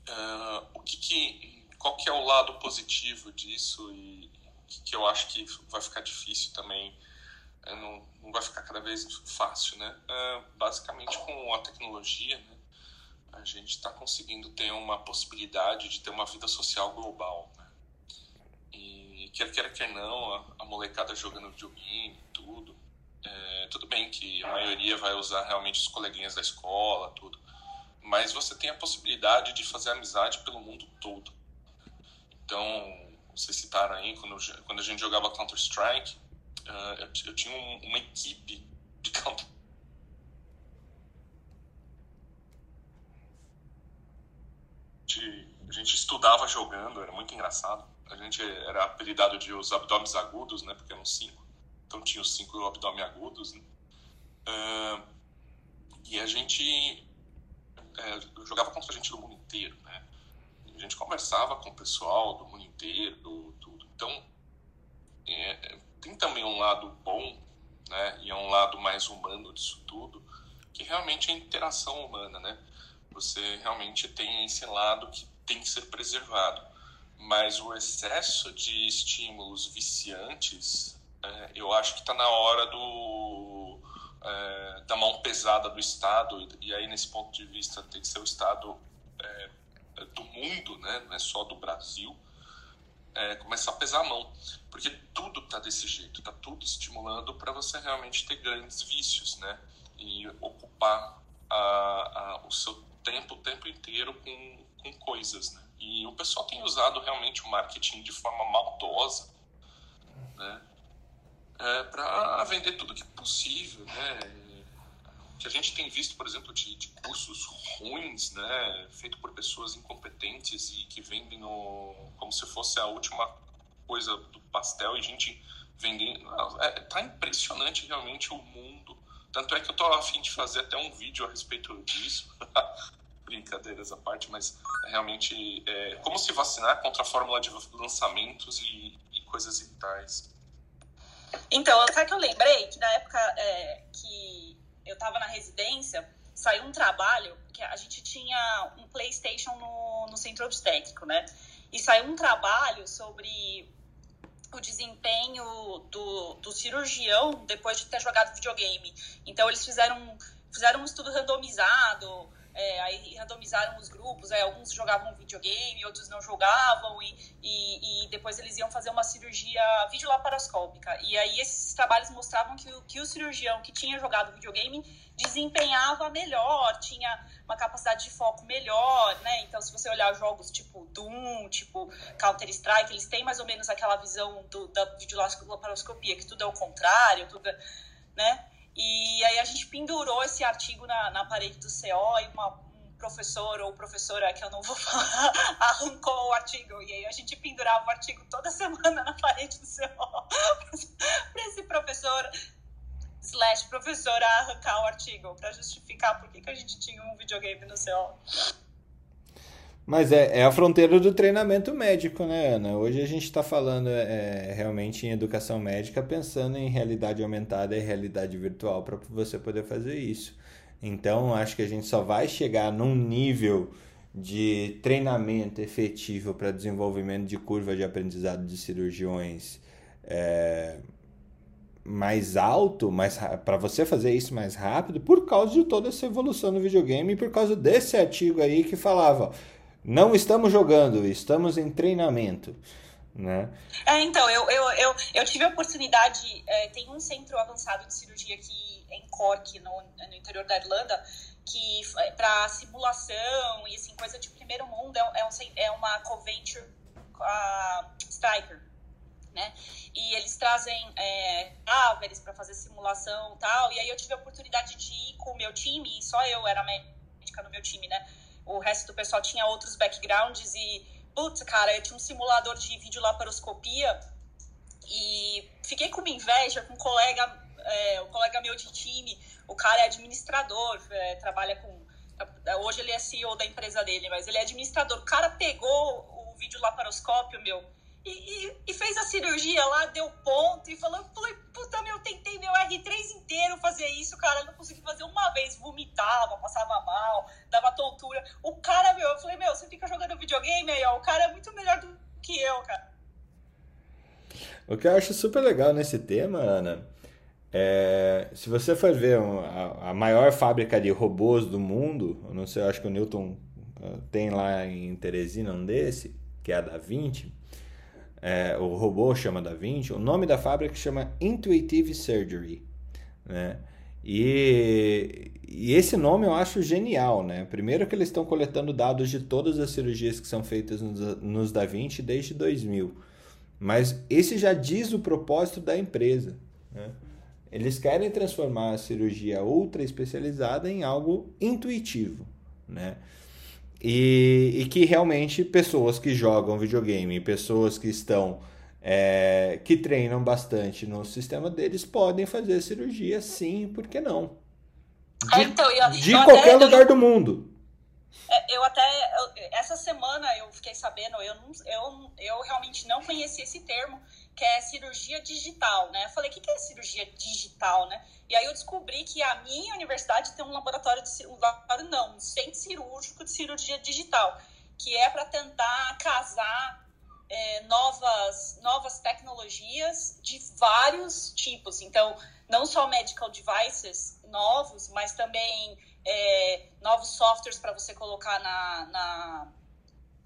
F: ah, o que que, qual que é o lado positivo disso e que, que eu acho que vai ficar difícil também, não, não vai ficar cada vez fácil, né? Ah, basicamente com a tecnologia, né? A gente está conseguindo ter uma possibilidade de ter uma vida social global, né? E quer queira, quer não, a, a molecada jogando videogame, tudo. É, tudo bem que a maioria vai usar realmente os coleguinhas da escola, tudo. Mas você tem a possibilidade de fazer amizade pelo mundo todo. Então, vocês citaram aí, quando, quando a gente jogava Counter-Strike, ah, eu, eu tinha um- uma equipe de Counter gente, a gente estudava jogando, era muito engraçado. A gente era apelidado de os abdômenes agudos, né? Porque eram cinco. Então tinha os cinco abdômenes agudos, né? Ah, e a gente é, jogava contra a gente do mundo inteiro, né? A gente conversava com o pessoal do mundo inteiro, tudo. Então, é, tem também um lado bom, né? E é um lado mais humano disso tudo, que realmente é a interação humana, né? Você realmente tem esse lado que tem que ser preservado. Mas o excesso de estímulos viciantes, é, eu acho que está na hora do, é, da mão pesada do Estado, e aí nesse ponto de vista tem que ser o Estado é, do mundo, né? não é só do Brasil, é, começar a pesar a mão. Porque tudo está desse jeito, está tudo estimulando para você realmente ter grandes vícios, né? E ocupar a, a, o seu tempo o tempo inteiro com, com coisas, né? E o pessoal tem usado realmente o marketing de forma maldosa, né? É, para vender tudo que é possível, né? Que a gente tem visto, por exemplo, de, de cursos ruins, né? Feito por pessoas incompetentes e que vendem no, como se fosse a última coisa do pastel e gente vendendo. É, tá impressionante realmente o mundo. Tanto é que eu tô a fim de fazer até um vídeo a respeito disso. Brincadeiras à parte, mas realmente é, como se vacinar contra a fórmula de lançamentos e, e coisas e tais.
C: Então, sabe que eu lembrei que na época é, que eu tava na residência, saiu um trabalho que a gente tinha um PlayStation no, no centro obstétrico, né? E saiu um trabalho sobre o desempenho do, do cirurgião depois de ter jogado videogame. Então, eles fizeram, fizeram um estudo randomizado, é, aí randomizaram os grupos, alguns jogavam videogame, outros não jogavam, e, e, e, depois eles iam fazer uma cirurgia videolaparoscópica. E aí esses trabalhos mostravam que, o, que o cirurgião que tinha jogado videogame desempenhava melhor, tinha uma capacidade de foco melhor, né? Então, se você olhar jogos tipo Doom, tipo Counter-Strike, eles têm mais ou menos aquela visão do, da videolaparoscopia, que tudo é o contrário, tudo, é, né? E aí a gente pendurou esse artigo na, na parede do CO e uma, um professor ou professora, que eu não vou falar, arrancou o artigo. E aí a gente pendurava o artigo toda semana na parede do CO para esse professor slash professora arrancar o artigo para justificar por que, que a gente tinha um videogame no CO.
A: Mas é, é a fronteira do treinamento médico, né, Ana? Hoje a gente está falando é, realmente em educação médica, pensando em realidade aumentada e realidade virtual para você poder fazer isso. Então, acho que a gente só vai chegar num nível de treinamento efetivo para desenvolvimento de curva de aprendizado de cirurgiões é, mais alto, mais para você fazer isso mais rápido, por causa de toda essa evolução no videogame e por causa desse artigo aí que falava não estamos jogando, estamos em treinamento. Né?
C: É, então, eu, eu, eu, eu tive a oportunidade, é, tem um centro avançado de cirurgia aqui em Cork, no, no interior da Irlanda, que é para simulação e assim, coisa de primeiro mundo, é, é, um, é uma Coventure uh, Striker, né? E eles trazem é, para fazer simulação e tal, e aí eu tive a oportunidade de ir com o meu time, só eu era médica no meu time, né? O resto do pessoal tinha outros backgrounds e, putz, cara, eu tinha um simulador de videolaparoscopia e fiquei com uma inveja com um colega, é, um colega meu de time, o cara é administrador, é, trabalha com. Hoje ele é CEO da empresa dele, mas ele é administrador. O cara pegou o vídeo laparoscópio, meu, e, e, e, fez a cirurgia lá, deu ponto e falou: falei, puta, meu, tentei meu R3 inteiro fazer isso, cara, não consegui fazer uma vez, vomitava, passava mal, dava tontura. O cara, meu, eu falei: meu, você fica jogando videogame aí, ó, o cara é muito melhor do que eu, cara.
A: O que eu acho super legal nesse tema, Ana, é, se você for ver a, a, maior fábrica de robôs do mundo, eu não sei, eu acho que o Newton uh, tem lá em Teresina um desse, que é a da Vinci, é, o robô chama da Vinci, o nome da fábrica chama Intuitive Surgery, né? E, e, esse nome eu acho genial, né? Primeiro que eles estão coletando dados de todas as cirurgias que são feitas nos, nos Da Vinci desde 2000. Mas esse já diz o propósito da empresa, né? Eles querem transformar a cirurgia ultra especializada em algo intuitivo, né? E, e que realmente pessoas que jogam videogame, pessoas que estão é, que treinam bastante no sistema deles podem fazer cirurgia sim, por que não? De,
C: é, então, eu,
A: de eu qualquer até, lugar eu, do mundo.
C: É, eu até, essa semana eu fiquei sabendo, eu, não, eu, eu realmente não conhecia esse termo, que é cirurgia digital, né? Eu falei, o que é cirurgia digital, né? E aí eu descobri que a minha universidade tem um laboratório de um laboratório não, um centro cirúrgico de cirurgia digital, que é para tentar casar é, novas, novas tecnologias de vários tipos. Então, não só medical devices novos, mas também é, novos softwares para você colocar na, na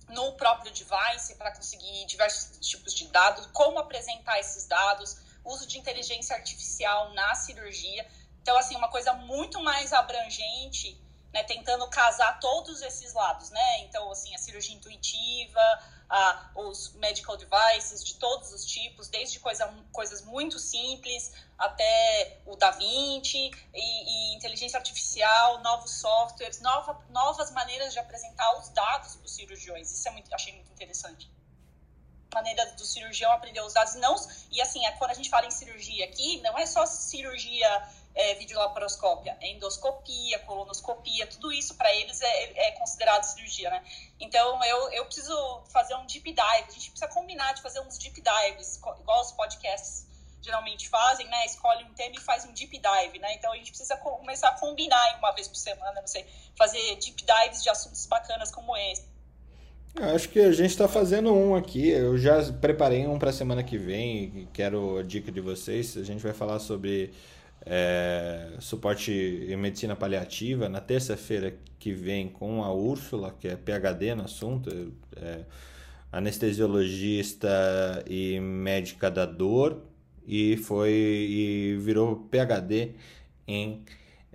C: no próprio device para conseguir diversos tipos de dados, como apresentar esses dados, uso de inteligência artificial na cirurgia. Então, assim, uma coisa muito mais abrangente, né, tentando casar todos esses lados, né? Então, assim, a cirurgia intuitiva, os medical devices de todos os tipos, desde coisa, coisas muito simples até o Da Vinci e, e inteligência artificial, novos softwares, nova, novas maneiras de apresentar os dados para os cirurgiões. Isso é muito, achei muito interessante maneira do cirurgião aprender os dados não e assim é, quando a gente fala em cirurgia aqui não é só cirurgia é, videolaparoscópia, endoscopia, colonoscopia, tudo isso para eles é, é, considerado cirurgia, né? Então eu, eu preciso fazer um deep dive, a gente precisa combinar de fazer uns deep dives, igual os podcasts geralmente fazem, né? Escolhe um tema e faz um deep dive, né? Então a gente precisa começar a combinar uma vez por semana, não sei, fazer deep dives de assuntos bacanas como esse.
A: Eu acho que a gente está fazendo um aqui. Eu já preparei um para a semana que vem. Quero a dica de vocês. A gente vai falar sobre é, suporte em medicina paliativa. Na terça-feira que vem com a Úrsula, que é PhD no assunto, é, anestesiologista e médica da dor, e foi e virou PhD em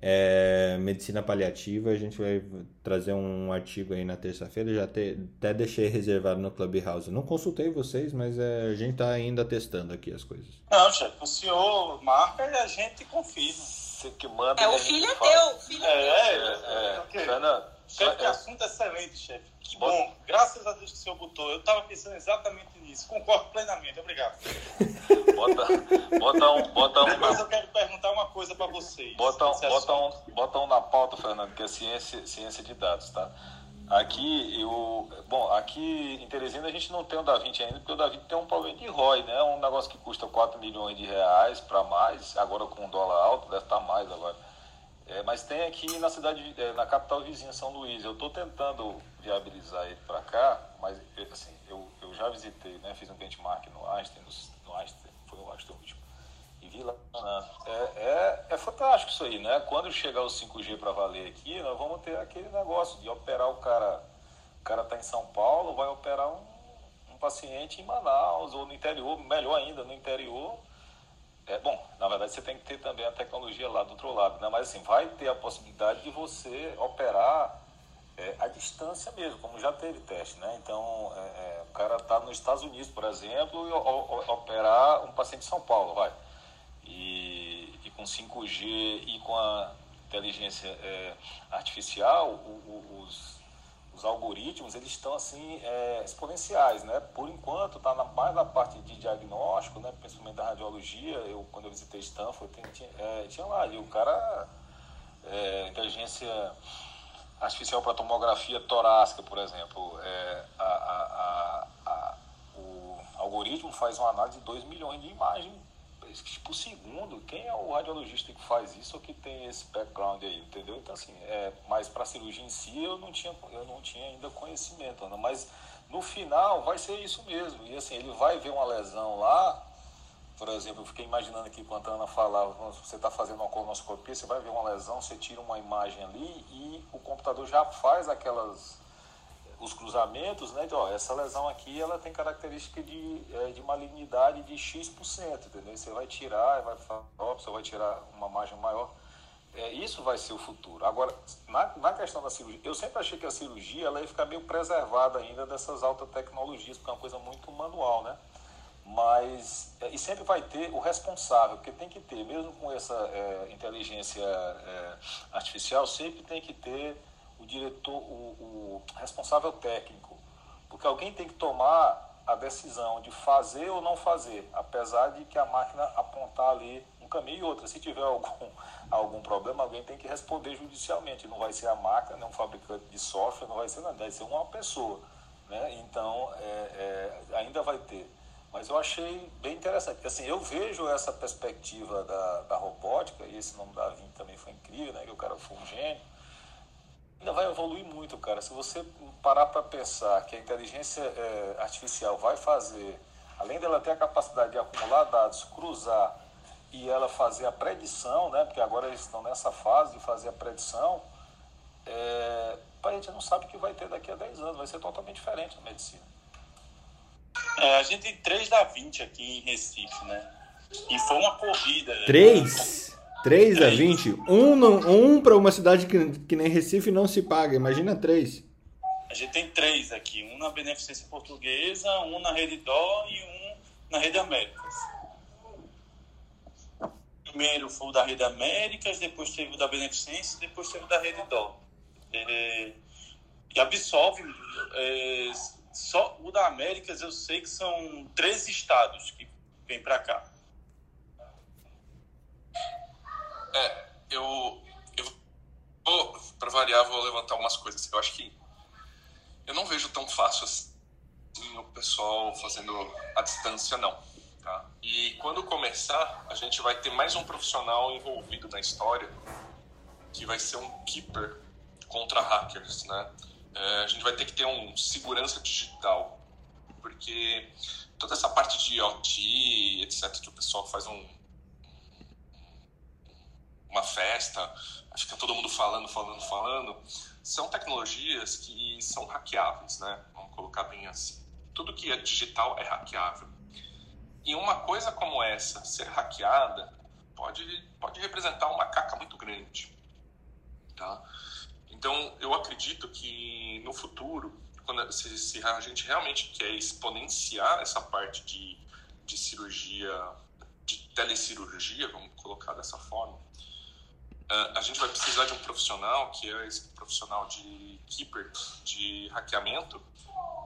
A: é, medicina paliativa. A gente vai trazer um artigo aí na terça-feira. Já te, até deixei reservado no Clubhouse. Não consultei vocês, mas é, a gente está ainda testando aqui as coisas.
G: Não, chefe, o senhor marca e a gente confirma.
E: Você que manda.
C: É, o filho é teu. O filho é,
G: é, é, é, é. Fernando. Chefe, que é. assunto excelente, chefe. Que bom. Graças a Deus que o senhor botou. Eu estava pensando exatamente nisso. Concordo plenamente. Obrigado.
E: Bota, bota um. Bota um
G: na... eu quero perguntar uma coisa para vocês.
E: Bota, um, bota, um, bota um na pauta, Fernando, que é ciência, ciência de dados, tá? Aqui, eu, bom, aqui em Teresina a gente não tem o Da Vinci ainda, porque o Da Vinci tem um problema de ROI, né? Um negócio que custa 4 milhões de reais para mais, agora com dólar alto, deve estar tá mais agora. É, mas tem aqui na cidade, é, na capital vizinha, São Luís. Eu estou tentando viabilizar ele para cá, mas assim, eu, eu já visitei, né? Fiz um benchmark no Einstein, no, no Einstein, foi o Einstein último. E vi lá. Né? É, é, é fantástico isso aí, né? Quando chegar o 5G para valer aqui, nós vamos ter aquele negócio de operar o cara. O cara está em São Paulo, vai operar um, um paciente em Manaus ou no interior, melhor ainda, no interior é, bom, na verdade você tem que ter também a tecnologia lá do outro lado, né? mas assim, vai ter a possibilidade de você operar é, à distância mesmo, como já teve teste. Né? Então, é, é o cara está nos Estados Unidos, por exemplo, e o, o, operar um paciente em São Paulo, vai. E, e com 5G e com a inteligência é, artificial, o, os os algoritmos eles estão assim é, exponenciais, né? Por enquanto está mais na parte de diagnóstico, né? Principalmente da radiologia. Eu quando eu visitei Stanford tinha, é, tinha lá e o cara é, inteligência artificial para tomografia torácica, por exemplo, é, a, a, a, o algoritmo faz uma análise de 2 milhões de imagens por segundo, quem é o radiologista que faz isso ou que tem esse background aí, entendeu? Então, assim, é, mas para a cirurgia em si eu não tinha, eu não tinha ainda conhecimento, mas no final vai ser isso mesmo. E assim, ele vai ver uma lesão lá, por exemplo, eu fiquei imaginando aqui quando a Ana falava, você está fazendo uma colonoscopia, você vai ver uma lesão, você tira uma imagem ali e o computador já faz aquelas os cruzamentos, né? De, ó, essa lesão aqui ela tem característica de, é, de malignidade de X%, entendeu? Você vai tirar, vai, você vai tirar uma margem maior. É, isso vai ser o futuro. Agora, na, na questão da cirurgia, eu sempre achei que a cirurgia ela ia ficar meio preservada ainda dessas altas tecnologias, porque é uma coisa muito manual, né? Mas, é, e sempre vai ter o responsável, porque tem que ter, mesmo com essa é, inteligência é, artificial, sempre tem que ter o diretor, o, o responsável técnico, porque alguém tem que tomar a decisão de fazer ou não fazer, apesar de que a máquina apontar ali um caminho e outro. Se tiver algum, algum problema, alguém tem que responder judicialmente. Não vai ser a máquina, nem um fabricante de software, não vai ser nada, vai ser uma pessoa. Né? Então, é, é, ainda vai ter. Mas eu achei bem interessante. Assim, eu vejo essa perspectiva da, da robótica, e esse nome da Vim também foi incrível, né? que o cara foi um gênio ainda vai evoluir muito, cara. Se você parar para pensar que a inteligência é, artificial vai fazer, além dela ter a capacidade de acumular dados, cruzar e ela fazer a predição, né? Porque agora eles estão nessa fase de fazer a predição. É, a gente não sabe o que vai ter daqui a 10 anos, vai ser totalmente diferente a medicina.
G: É, a gente tem 3 da 20 aqui em Recife, né? E foi uma corrida.
A: 3? Né? 3 a 20? Um, um para uma cidade que, que nem Recife não se paga, imagina três.
G: A gente tem três aqui, um na Beneficência Portuguesa, um na Rede Dó e um na Rede Américas. Primeiro foi o da Rede Américas, depois teve o da Beneficência, depois teve o da Rede Dó. É, e absolve, é, só o da Américas eu sei que são três estados que vêm para cá.
F: É, eu, eu vou, para variar, vou levantar umas coisas. Eu acho que eu não vejo tão fácil assim o pessoal fazendo a distância, não. Tá? E quando começar, a gente vai ter mais um profissional envolvido na história, que vai ser um keeper contra hackers, né? É, a gente vai ter que ter um segurança digital, porque toda essa parte de IoT, etc, que o pessoal faz um uma festa, fica todo mundo falando, falando, falando, são tecnologias que são hackeáveis, né? Vamos colocar bem assim. Tudo que é digital é hackeável. E uma coisa como essa, ser hackeada, pode, pode representar uma caca muito grande. Tá? Então, eu acredito que no futuro, quando se, se a gente realmente quer exponenciar essa parte de, de cirurgia, de telecirurgia, vamos colocar dessa forma, a gente vai precisar de um profissional, que é esse profissional de keeper, de hackeamento,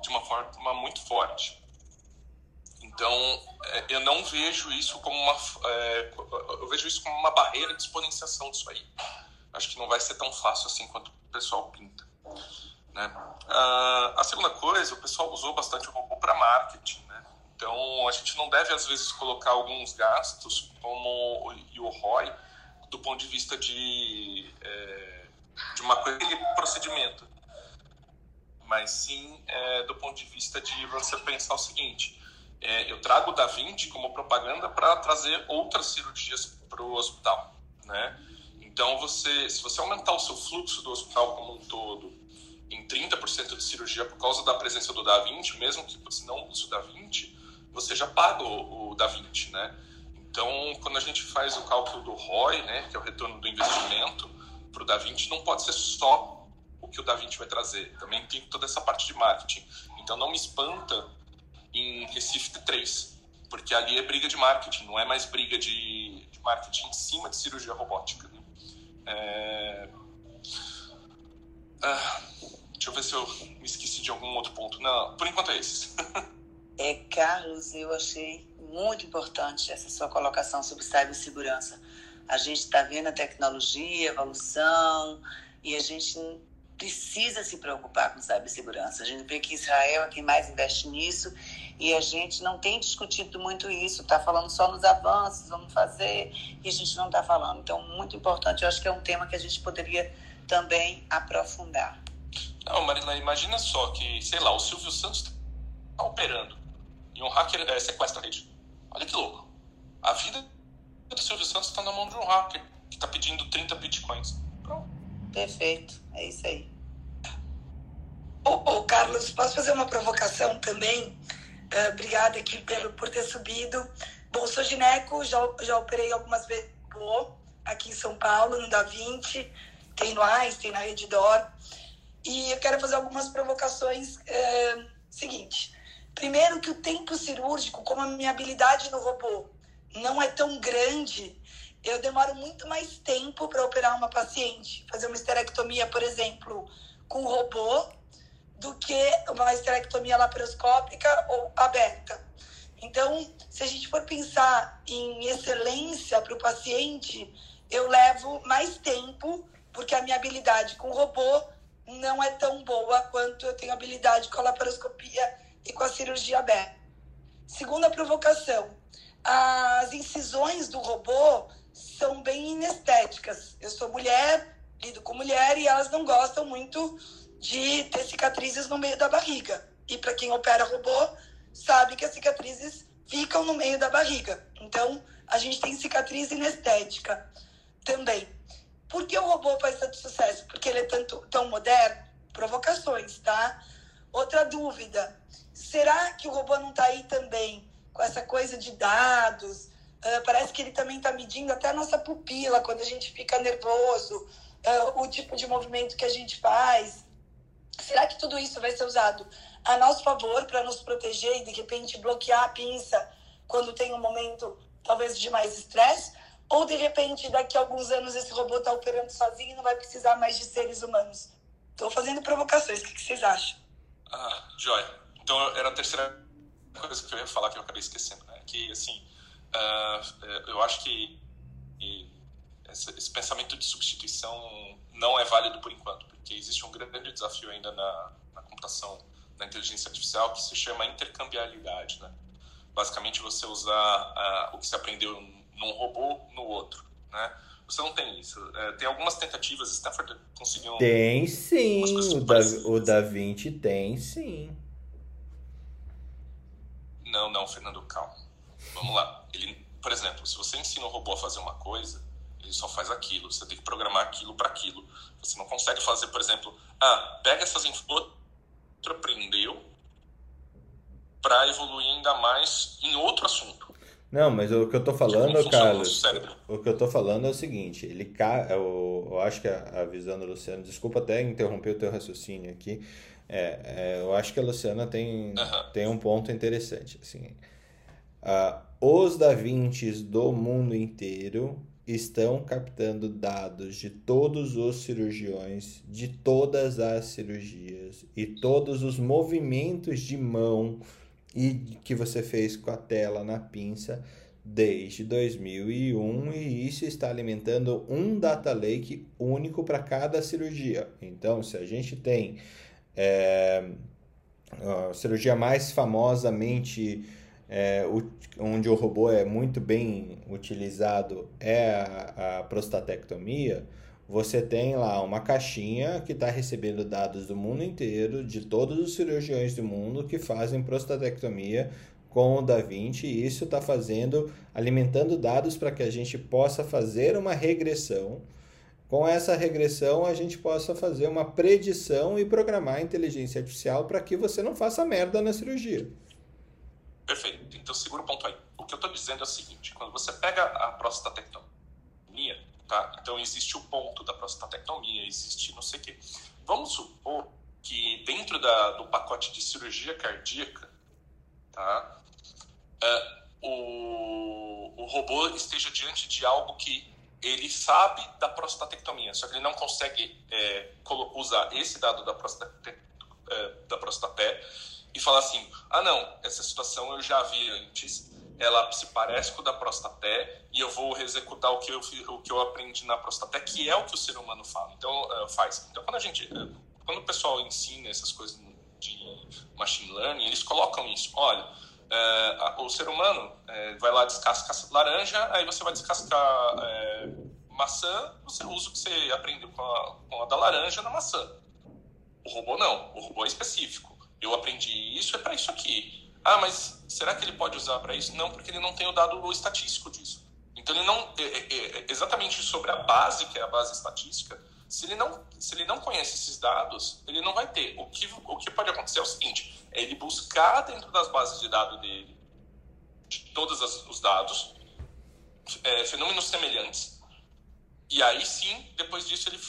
F: de uma forma muito forte. Então, é, eu não vejo isso como uma. É, eu vejo isso como uma barreira de exponenciação disso aí. Acho que não vai ser tão fácil assim quanto o pessoal pinta. Né? A segunda coisa, o pessoal usou bastante o robô para marketing. Né? Então, a gente não deve, às vezes, colocar alguns gastos, como o ROI, do ponto de vista de, é, de uma coisa procedimento, mas sim é, do ponto de vista de você pensar o seguinte: é, eu trago o Da Vinci como propaganda para trazer outras cirurgias para o hospital, né? Então, você, se você aumentar o seu fluxo do hospital como um todo em 30% de cirurgia por causa da presença do Da Vinci, mesmo que você não use o Da Vinci, você já paga o, o Da Vinci, né? Então, quando a gente faz o cálculo do ROI, né, que é o retorno do investimento, para o Da Vinci não pode ser só o que o Da Vinci vai trazer, também tem toda essa parte de marketing. Então, não me espanta em Recife 3, porque ali é briga de marketing, não é mais briga de, de marketing em cima de cirurgia robótica. Né? É... Ah, deixa eu ver se eu me esqueci de algum outro ponto. Não, por enquanto é esses.
B: é, Carlos, eu achei muito importante essa sua colocação sobre cibersegurança. A gente está vendo a tecnologia, a evolução, e a gente precisa se preocupar com cibersegurança. A gente vê que Israel é quem mais investe nisso e a gente não tem discutido muito isso, está falando só nos avanços, vamos fazer, e a gente não está falando. Então, muito importante, eu acho que é um tema que a gente poderia também aprofundar.
F: Não, Marina, imagina só que, sei lá, o Silvio Santos está operando e um hacker é, sequestra a rede. Olha que louco. A vida do Silvio Santos está na mão de um hacker que está pedindo 30 bitcoins. Pronto.
B: Perfeito, é isso aí.
I: Ô, ô, Carlos, posso fazer uma provocação também? Uh, obrigada aqui pelo, por ter subido. Bom, sou gineco, já, já operei algumas vezes aqui em São Paulo, no Da Vinci, tem no AIS, tem na Redditor. E eu quero fazer algumas provocações. Uh, seguinte, primeiro que o tempo cirúrgico, como a minha habilidade no robô não é tão grande, eu demoro muito mais tempo para operar uma paciente, fazer uma esterectomia, por exemplo, com robô, do que uma esterectomia laparoscópica ou aberta. Então, se a gente for pensar em excelência para o paciente, eu levo mais tempo, porque a minha habilidade com robô não é tão boa quanto eu tenho habilidade com a laparoscopia e com a cirurgia aberta. Segunda provocação, as incisões do robô são bem inestéticas. Eu sou mulher, lido com mulher e elas não gostam muito de ter cicatrizes no meio da barriga. E para quem opera robô, sabe que as cicatrizes ficam no meio da barriga. Então, a gente tem cicatriz inestética também. Por que o robô faz tanto sucesso? Porque ele é tanto, tão moderno? Provocações, tá? Outra dúvida. Será que o robô não está aí também com essa coisa de dados? Uh, parece que ele também está medindo até a nossa pupila quando a gente fica nervoso, uh, o tipo de movimento que a gente faz. Será que tudo isso vai ser usado a nosso favor para nos proteger e de repente bloquear a pinça quando tem um momento talvez de mais estresse? Ou de repente daqui a alguns anos esse robô está operando sozinho e não vai precisar mais de seres humanos? Estou fazendo provocações, o que, que vocês acham?
F: Ah, joia. Então era a terceira coisa que eu ia falar que eu acabei esquecendo, né? Que assim uh, eu acho que esse, esse, pensamento de substituição não é válido por enquanto, porque existe um grande desafio ainda na, na computação, na inteligência artificial, que se chama intercambiabilidade, né? Basicamente, você usar uh, o que se aprendeu num robô no outro, né? Você não tem isso. É, tem algumas tentativas, Stanford conseguiu...
A: Tem sim, o da, o da Vinci tem sim.
F: Não, não, Fernando, calma. Vamos lá. Ele, por exemplo, se você ensina o robô a fazer uma coisa, ele só faz aquilo. Você tem que programar aquilo para aquilo. Você não consegue fazer, por exemplo, ah, pega essas outro aprendeu para evoluir ainda mais em outro assunto.
A: Não, mas o que eu tô falando, Carlos, o que eu tô falando é o seguinte, ele eu, eu acho que a, a visão do Luciano, desculpa até interromper o teu raciocínio aqui, é, é, eu acho que a Luciana tem, uhum. tem um ponto interessante, assim, uh, os Da do mundo inteiro estão captando dados de todos os cirurgiões, de todas as cirurgias e todos os movimentos de mão e que você fez com a tela na pinça desde 2001 e isso está alimentando um data lake único para cada cirurgia. Então, se a gente tem é, a cirurgia mais famosamente é, onde o robô é muito bem utilizado é a, a prostatectomia, você tem lá uma caixinha que está recebendo dados do mundo inteiro, de todos os cirurgiões do mundo que fazem prostatectomia com o Da Vinci, e isso está fazendo, alimentando dados para que a gente possa fazer uma regressão. Com essa regressão, a gente possa fazer uma predição e programar a inteligência artificial para que você não faça merda na cirurgia.
F: Perfeito. Então, segura o ponto aí. O que eu estou dizendo é o seguinte: quando você pega a prostatectomia, tá? Então, existe o ponto da prostatectomia, existe não sei o quê. Vamos supor que dentro da, do pacote de cirurgia cardíaca, tá? Uh, o, o robô esteja diante de algo que ele sabe da prostatectomia, só que ele não consegue é, usar esse dado da, prostate, é, da prostatectomia e falar assim: ah, não, essa situação eu já vi antes, ela se parece com o da prostaté e eu vou executar o que eu, o que eu aprendi na prostaté, que é o que o ser humano fala, então, uh, faz. Então, quando a gente, uh, quando o pessoal ensina essas coisas de machine learning, eles colocam isso. Olha, uh, o ser humano vai lá descascar laranja, aí você vai descascar maçã, você usa o que você aprendeu com a, com a da laranja na maçã. O robô não, o robô é específico. Eu aprendi isso, é para isso aqui. Ah, mas será que ele pode usar para isso? Não, porque ele não tem o dado estatístico disso. Então ele não é, é, exatamente sobre a base que é a base estatística. Se ele não se ele não conhece esses dados, ele não vai ter. O que o que pode acontecer é o seguinte: é ele buscar dentro das bases de dados dele de todos os dados é, fenômenos semelhantes e aí sim, depois disso ele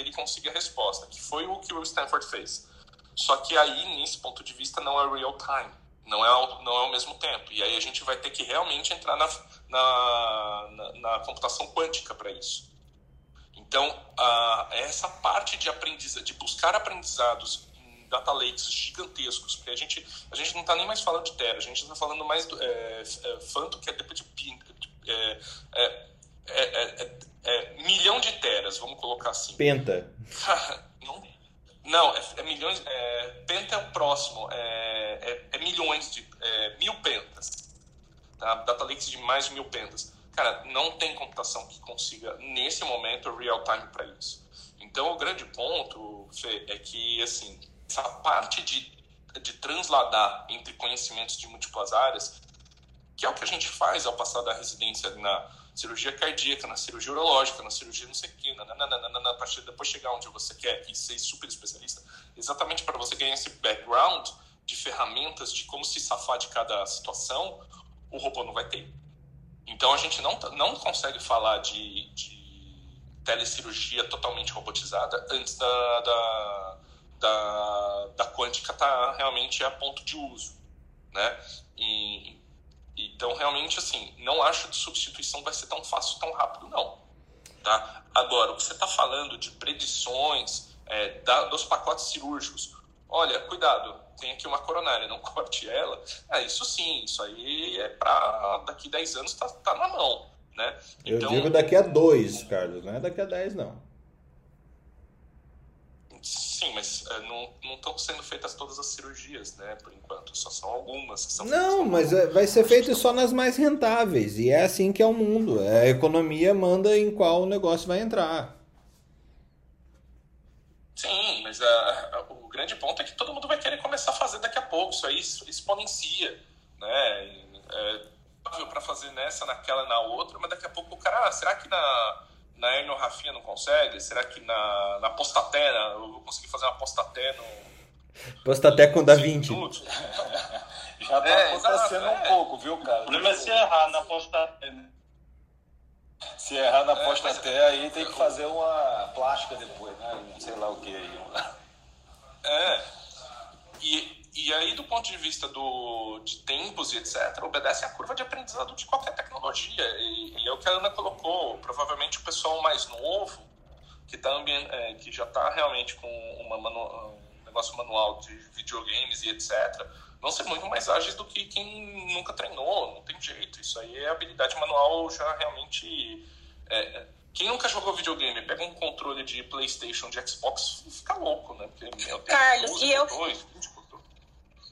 F: ele consegue a resposta, que foi o que o Stanford fez. Só que aí nesse ponto de vista não é real time não é, ao, não é ao mesmo tempo. E aí a gente vai ter que realmente entrar na, na, na, na computação quântica para isso. Então, a, essa parte de aprendizado, de buscar aprendizados em data lakes gigantescos, porque a gente, a gente não está nem mais falando de Terra, a gente está falando mais do é, é, Fanto, que é depois de, é, é, é, é, milhão de teras, vamos colocar assim.
A: Penta.
F: não não, é, é milhões. É, penta é o próximo. É, é, é milhões de. É, mil pentas. Tá? Data lakes de mais de mil pentas. Cara, não tem computação que consiga, nesse momento, real time para isso. Então, o grande ponto, Fê, é que, assim, essa parte de, de transladar entre conhecimentos de múltiplas áreas, que é o que a gente faz ao passar da residência na cirurgia cardíaca, na cirurgia urológica, na cirurgia não sei o que, para depois chegar onde você quer e ser super especialista, exatamente para você ganhar esse background de ferramentas de como se safar de cada situação, o robô não vai ter. Então a gente não, não consegue falar de, de telecirurgia totalmente robotizada antes da, da, da, da quântica estar tá realmente a ponto de uso. Né? E, então, realmente, assim, não acho que substituição vai ser tão fácil, tão rápido, não. Tá? Agora, o que você está falando de predições é, da, dos pacotes cirúrgicos, olha, cuidado, tem aqui uma coronária, não corte ela. É, isso sim, isso aí é para daqui 10 anos tá, tá na mão. Né?
A: Então, Eu digo daqui a dois, Carlos, não é daqui a 10, não.
F: Sim, mas é, não estão sendo feitas todas as cirurgias, né? Por enquanto, só são algumas são
A: Não, mas é, vai ser feito só nas mais rentáveis. E é assim que é o mundo. A economia manda em qual o negócio vai entrar.
F: Sim, mas a, a, o grande ponto é que todo mundo vai querer começar a fazer daqui a pouco. Isso aí exponencia, né? É, para fazer nessa, naquela, na outra, mas daqui a pouco o cara, ah, será que na na Erno Rafinha não consegue? Será que na, na Postaté, eu vou conseguir fazer uma Postaté no.
A: Postaté com Da Vinci.
E: Já tá é, acontecendo um é. pouco, viu, cara?
G: O problema é se errar na Postaté, né?
E: Se errar na é, Postaté, aí tem que fazer uma plástica depois, né? Sei lá o que aí.
F: É. E, e aí, do ponto de vista do, de tempos e etc., obedece à curva de aprendizado de qualquer tecnologia. E, e é o que a Ana colocou. Provavelmente o pessoal mais novo, que, tá é, que já está realmente com uma manu, um negócio manual de videogames e etc., vão ser muito mais ágeis do que quem nunca treinou. Não tem jeito. Isso aí é habilidade manual já realmente. É, é quem nunca jogou videogame, pega um controle de PlayStation, de Xbox, fica louco, né? Porque,
C: meu, Carlos, e eu. Dois,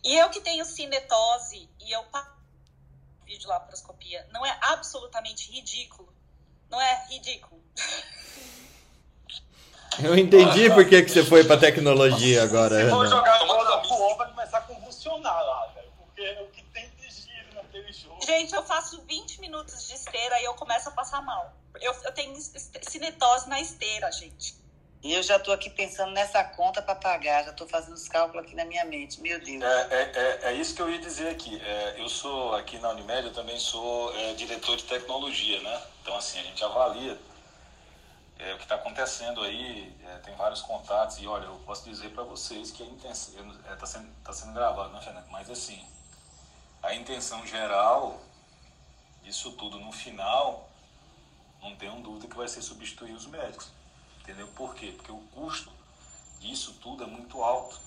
C: e eu que tenho cinetose e eu vídeo de laparoscopia. Não é absolutamente ridículo? Não é ridículo?
A: Eu entendi por que, que você foi pra tecnologia agora.
G: Se for jogar bola pro O, vai começar a convulsionar lá, velho. Porque o que tem de giro naquele jogo.
C: Gente, eu faço 20 minutos de esteira e eu começo a passar mal. Eu, eu tenho cinetose na esteira, gente.
B: E eu já tô aqui pensando nessa conta para pagar, já tô fazendo os cálculos aqui na minha mente. Meu Deus.
E: É, é, é, é isso que eu ia dizer aqui. É, eu sou, aqui na Unimed, eu também sou é, diretor de tecnologia, né? Então, assim, a gente avalia é, o que está acontecendo aí, é, tem vários contatos, e olha, eu posso dizer para vocês que a intenção, está sendo, tá sendo gravado, né, Fernando? Mas, assim, a intenção geral disso tudo, no final, não tenho dúvida que vai ser substituir os médicos. Entendeu? Por quê? Porque o custo disso tudo é muito alto.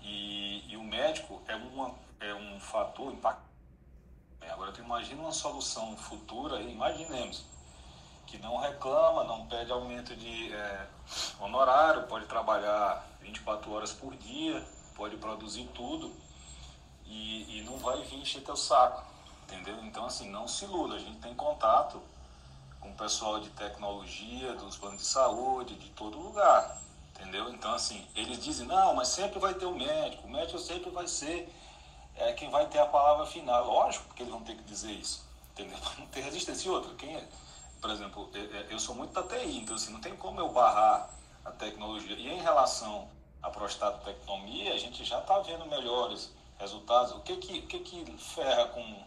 E: E, e o médico é, uma, é um fator impactante. Agora, tu imagina uma solução futura, imaginemos, que não reclama, não pede aumento de é, honorário, pode trabalhar 24 horas por dia, pode produzir tudo e, e não vai vir encher teu saco, entendeu? Então, assim, não se iluda, a gente tem contato com o pessoal de tecnologia, dos planos de saúde, de todo lugar, entendeu? Então, assim, eles dizem, não, mas sempre vai ter o médico, o médico sempre vai ser é, quem vai ter a palavra final. Lógico que eles vão ter que dizer isso, entendeu? Não tem resistência. E outra, quem é? Por exemplo, é, é, eu sou muito da TI, então, assim, não tem como eu barrar a tecnologia. E em relação à prostatectomia, a gente já está vendo melhores resultados. O que que, o que, que ferra com,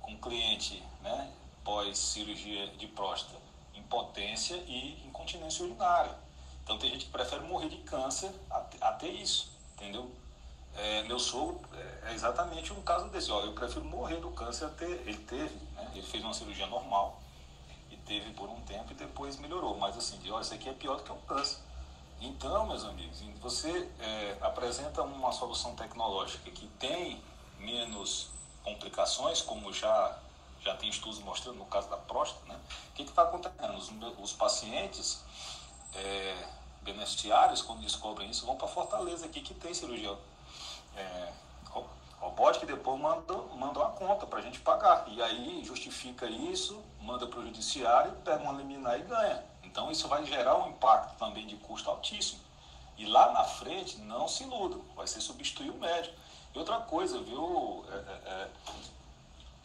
E: com o cliente, né? pós-cirurgia de próstata, impotência e incontinência urinária. Então tem gente que prefere morrer de câncer a, te- a ter isso, entendeu? É, meu sogro é, é exatamente um caso desse. Ó, eu prefiro morrer do câncer a ter. Ele teve, né? Ele fez uma cirurgia normal e teve por um tempo e depois melhorou. Mas assim, de, olha, isso aqui é pior do que um câncer. Então, meus amigos, você é, apresenta uma solução tecnológica que tem menos complicações, como já já tem estudos mostrando no caso da próstata, né? O que está acontecendo? Os, os pacientes é, beneficiários, quando descobrem isso, vão para Fortaleza aqui, que tem cirurgia é, ro- robótica, e depois mandam, mandam a conta para a gente pagar. E aí justifica isso, manda para o judiciário, pega uma liminar e ganha. Então isso vai gerar um impacto também de custo altíssimo. E lá na frente, não se iludam, vai ser substituir o médico. E outra coisa, viu, é, é,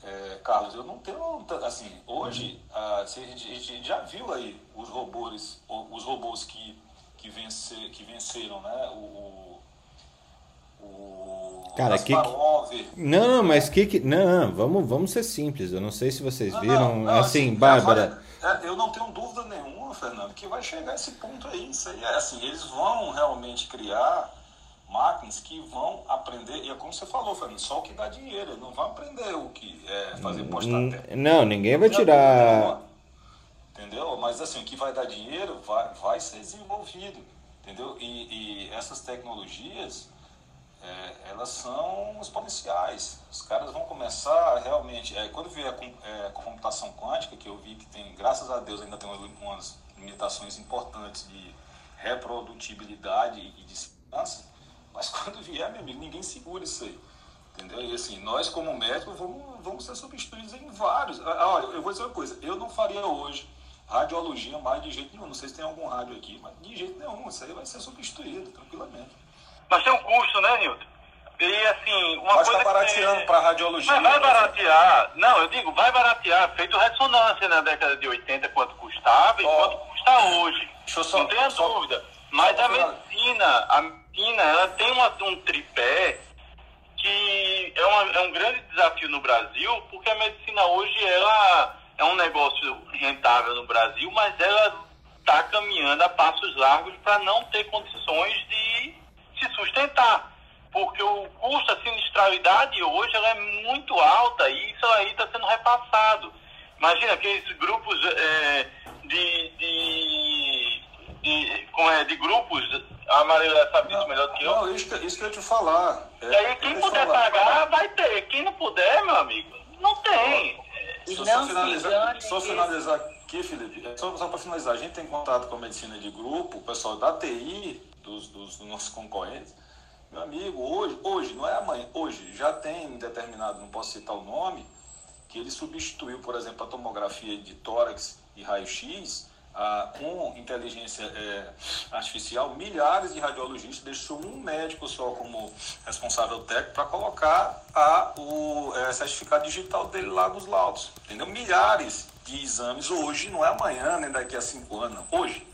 E: é, é, Carlos, eu não tenho, assim, hoje, se a, gente, a gente já viu aí os robôs, os robôs que, que, vence, que venceram, né, o... o
A: Cara, que-. Não, não, mas que que. Não, vamos, vamos ser simples. Eu não sei se vocês
E: Não,
A: viram.
E: não, não,
A: assim,
E: é,
A: Bárbara.
E: É, eu não tenho dúvida nenhuma, Fernando, que vai chegar esse ponto aí. Isso aí é assim, eles vão realmente criar máquinas que vão aprender, e é como você falou, Fernando, só o que dá dinheiro, eles não vão aprender o que é fazer
A: N-
E: postatécnica.
A: Não, ninguém vai tirar.
E: Entendeu? Mas assim, o que vai dar dinheiro vai, vai ser desenvolvido. Entendeu? E, e essas tecnologias, é, elas são exponenciais. Os caras vão começar realmente. É, quando vier é, a computação quântica, que eu vi que tem, graças a Deus, ainda tem umas- umas limitações importantes de reprodutibilidade e de segurança, mas quando vier, meu amigo, ninguém segura isso aí. Entendeu? E assim, nós como médicos vamos, vamos ser substituídos em vários. Ah, Olha, eu vou dizer uma coisa, eu não faria hoje radiologia mais de jeito nenhum. Não sei se tem algum rádio aqui, mas de jeito nenhum. Isso aí vai ser substituído, tranquilamente.
G: Mas tem um custo, né, Nilton? E assim, uma
E: Mas
G: coisa.
E: está barateando
G: que...
E: para radiologia.
G: Mas vai
E: exemplo.
G: baratear. Não, eu digo, vai baratear. Feito ressonância na década de 80, quanto custava e quanto custa hoje.
E: deixa eu só-
G: Não tenha
E: só-
G: dúvida. Mas
E: só
G: a
E: final-
G: medicina, a medicina, ela tem uma- um tripé que é, uma- é um grande desafio no Brasil, porque a medicina hoje ela é um negócio rentável no Brasil, mas ela está caminhando a passos largos para não ter condições de se sustentar. Porque o custo, a sinistralidade hoje ela é muito alta e isso aí está sendo repassado. Imagina aqueles grupos é, de, de, de, como é, de grupos, a Maria sabe disso melhor do que eu.
E: Não, isso, que- isso que eu ia te falar. É,
G: E aí quem puder
E: falar.
G: pagar, vai ter. Quem não puder, meu amigo, não tem.
E: Só,
B: não
E: só finalizar, só finalizar aqui, Felipe, é só, só para finalizar, a gente tem contato com a medicina de grupo, o pessoal da TI, dos, dos, nossos concorrentes. Meu amigo, hoje, hoje, não é amanhã, hoje já tem um determinado, não posso citar o nome, que ele substituiu, por exemplo, a tomografia de tórax e raio-x ah, com inteligência é, artificial, milhares de radiologistas, deixou um médico só como responsável técnico para colocar a, o é, certificado digital dele lá nos laudos. Entendeu? Milhares de exames hoje, não é amanhã, nem daqui a cinco anos, hoje,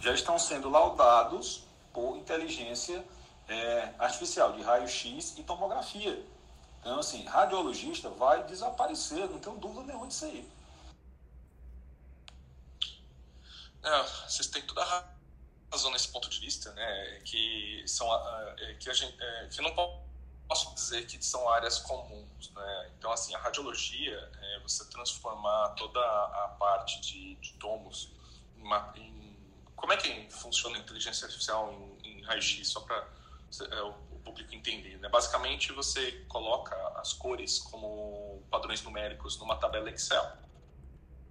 E: já estão sendo laudados por inteligência é, artificial, de raio-x e tomografia. Então, assim, radiologista vai desaparecer, não tenho dúvida nenhuma disso aí.
F: É, vocês têm toda a razão nesse ponto de vista, né? Que são é, que a gente, é, que não posso dizer que são áreas comuns, né? Então assim, a radiologia é você transformar toda a parte de, de tomos em, como é que funciona a inteligência artificial em, em raio-x só para é, o público entender, né? Basicamente você coloca as cores como padrões numéricos numa tabela Excel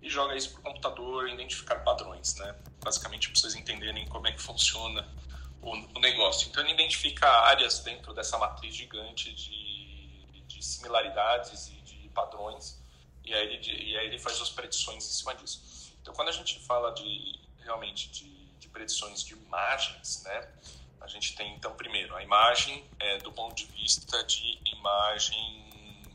F: e joga isso para o computador identificar padrões, né? Basicamente para vocês entenderem como é que funciona o, o, negócio. Então ele identifica áreas dentro dessa matriz gigante de, de similaridades e de padrões e aí, ele, e aí ele faz as predições em cima disso. Então quando a gente fala de realmente de, predições de imagens, né? A gente tem então primeiro a imagem é, do ponto de vista de imagem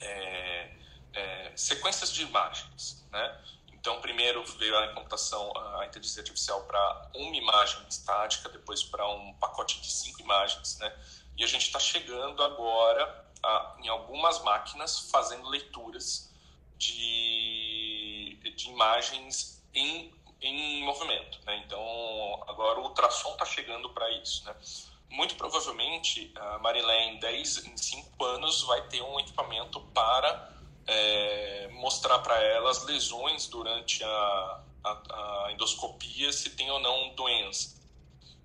F: é, é, sequências de imagens, né? Então, primeiro veio a computação, a inteligência artificial para uma imagem estática, depois para um pacote de cinco imagens, né? E a gente está chegando agora a, em algumas máquinas fazendo leituras de, de imagens em, em movimento, né? Então, agora o ultrassom está chegando para isso, né? Muito provavelmente, a Marilé, em 10, em 5 anos, vai ter um equipamento para é, mostrar para elas lesões durante a, a, a, endoscopia, se tem ou não doença.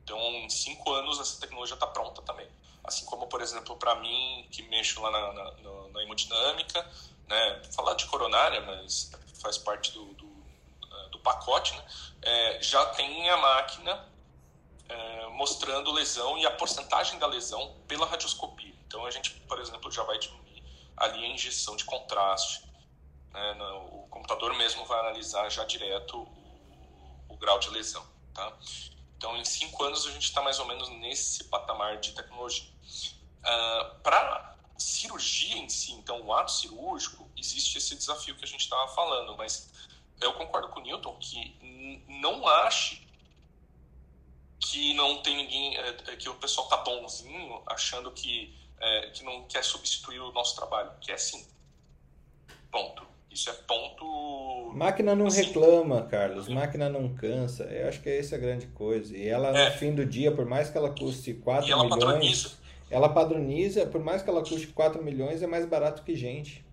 F: Então, em cinco anos, essa tecnologia está pronta também. Assim como, por exemplo, para mim, que mexo lá na, na, na, hemodinâmica, né, falar de coronária, mas faz parte do, do pacote, né, é, já tem a máquina é, mostrando lesão e a porcentagem da lesão pela radioscopia. Então, a gente, por exemplo, já vai diminuir ali a injeção de contraste. Né? O computador mesmo vai analisar já direto o, o grau de lesão. Tá? Então, em cinco anos, a gente está mais ou menos nesse patamar de tecnologia. Uh, ah, Para cirurgia em si, então, o ato cirúrgico, existe esse desafio que a gente estava falando, mas eu concordo com o Newton que não ache que não tem ninguém, é, é, que o pessoal tá bonzinho, achando que é, que não quer substituir o nosso trabalho, que é sim. Ponto. Isso é ponto.
A: Máquina não assim. reclama, Carlos. Máquina não cansa. Eu acho que essa é a grande coisa. E ela, é. no fim do dia, por mais que ela custe 4 e ela milhões. Padroniza. Ela padroniza, por mais que ela custe 4 milhões, é mais barato que gente.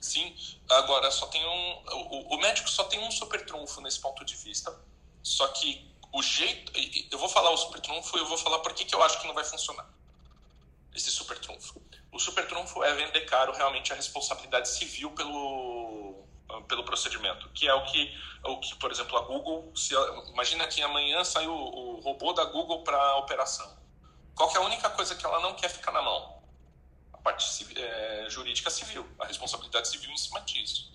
F: Sim. Agora, só tem um. O, o médico só tem um super trunfo nesse ponto de vista. Só que o jeito. Eu vou falar o super trunfo e eu vou falar por que eu acho que não vai funcionar. Esse super trunfo. O super trunfo é vender caro realmente a responsabilidade civil pelo, pelo procedimento, que é o que, o que por exemplo, a Google. Se, imagina que amanhã sai o, o robô da Google para operação. Qual é a única coisa que ela não quer ficar na mão? Parte é, jurídica civil, a responsabilidade civil em cima disso.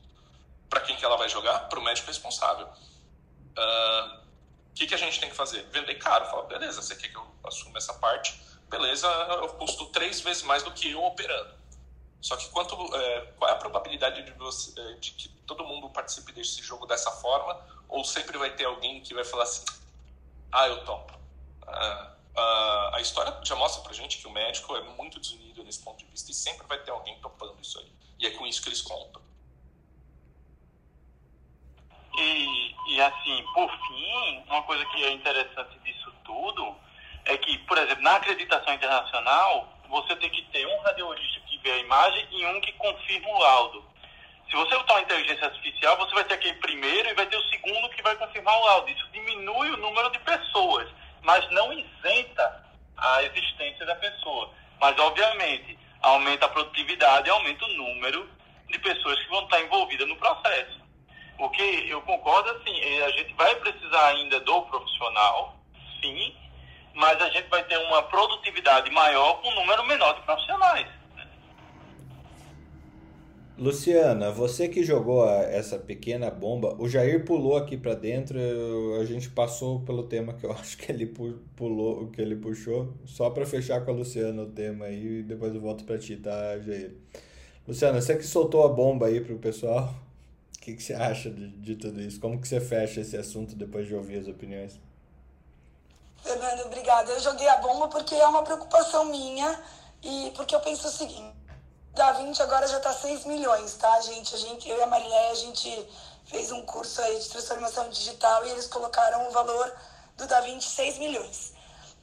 F: Para quem que ela vai jogar? Para o médico responsável. Uh, o que, que a gente tem que fazer? Vender caro. Fala, beleza, você quer que eu assuma essa parte? Beleza, eu custo três vezes mais do que eu operando. Só que quanto, é, qual é a probabilidade de, você, é, de que todo mundo participe desse jogo dessa forma? Ou sempre vai ter alguém que vai falar assim, ah, eu topo. Ah, ah, a história já mostra pra gente que o médico é muito desunido nesse ponto de vista e sempre vai ter alguém topando isso aí. E é com isso que eles contam.
G: E, e assim, por fim, uma coisa que é interessante disso tudo é que, por exemplo, na acreditação internacional, você tem que ter um radiologista que vê a imagem e um que confirma o laudo. Se você botar uma inteligência artificial, você vai ter aquele primeiro e vai ter o segundo que vai confirmar o laudo. Isso diminui o número de pessoas, mas não isenta a existência da pessoa. Mas, obviamente, aumenta a produtividade e aumenta o número de pessoas que vão estar envolvidas no processo. Porque eu concordo assim, a gente vai precisar ainda do profissional, sim, mas a gente vai ter uma produtividade maior com um número menor de profissionais.
A: Luciana, você que jogou a, essa pequena bomba, o Jair pulou aqui para dentro, a gente passou pelo tema que eu acho que ele pulou, que ele puxou, só para fechar com a Luciana o tema aí e depois eu volto para ti, tá, Jair? Luciana, você que soltou a bomba aí pro pessoal, o que, que você acha de, de tudo isso? Como que você fecha esse assunto depois de ouvir as opiniões?
I: Fernando, obrigada. Eu joguei a bomba porque é uma preocupação minha e porque eu penso o seguinte da 20 agora já está 6 milhões, tá, gente? A gente? Eu e a Marilé, a gente fez um curso aí de transformação digital e eles colocaram o valor do Da Vinci 6 milhões.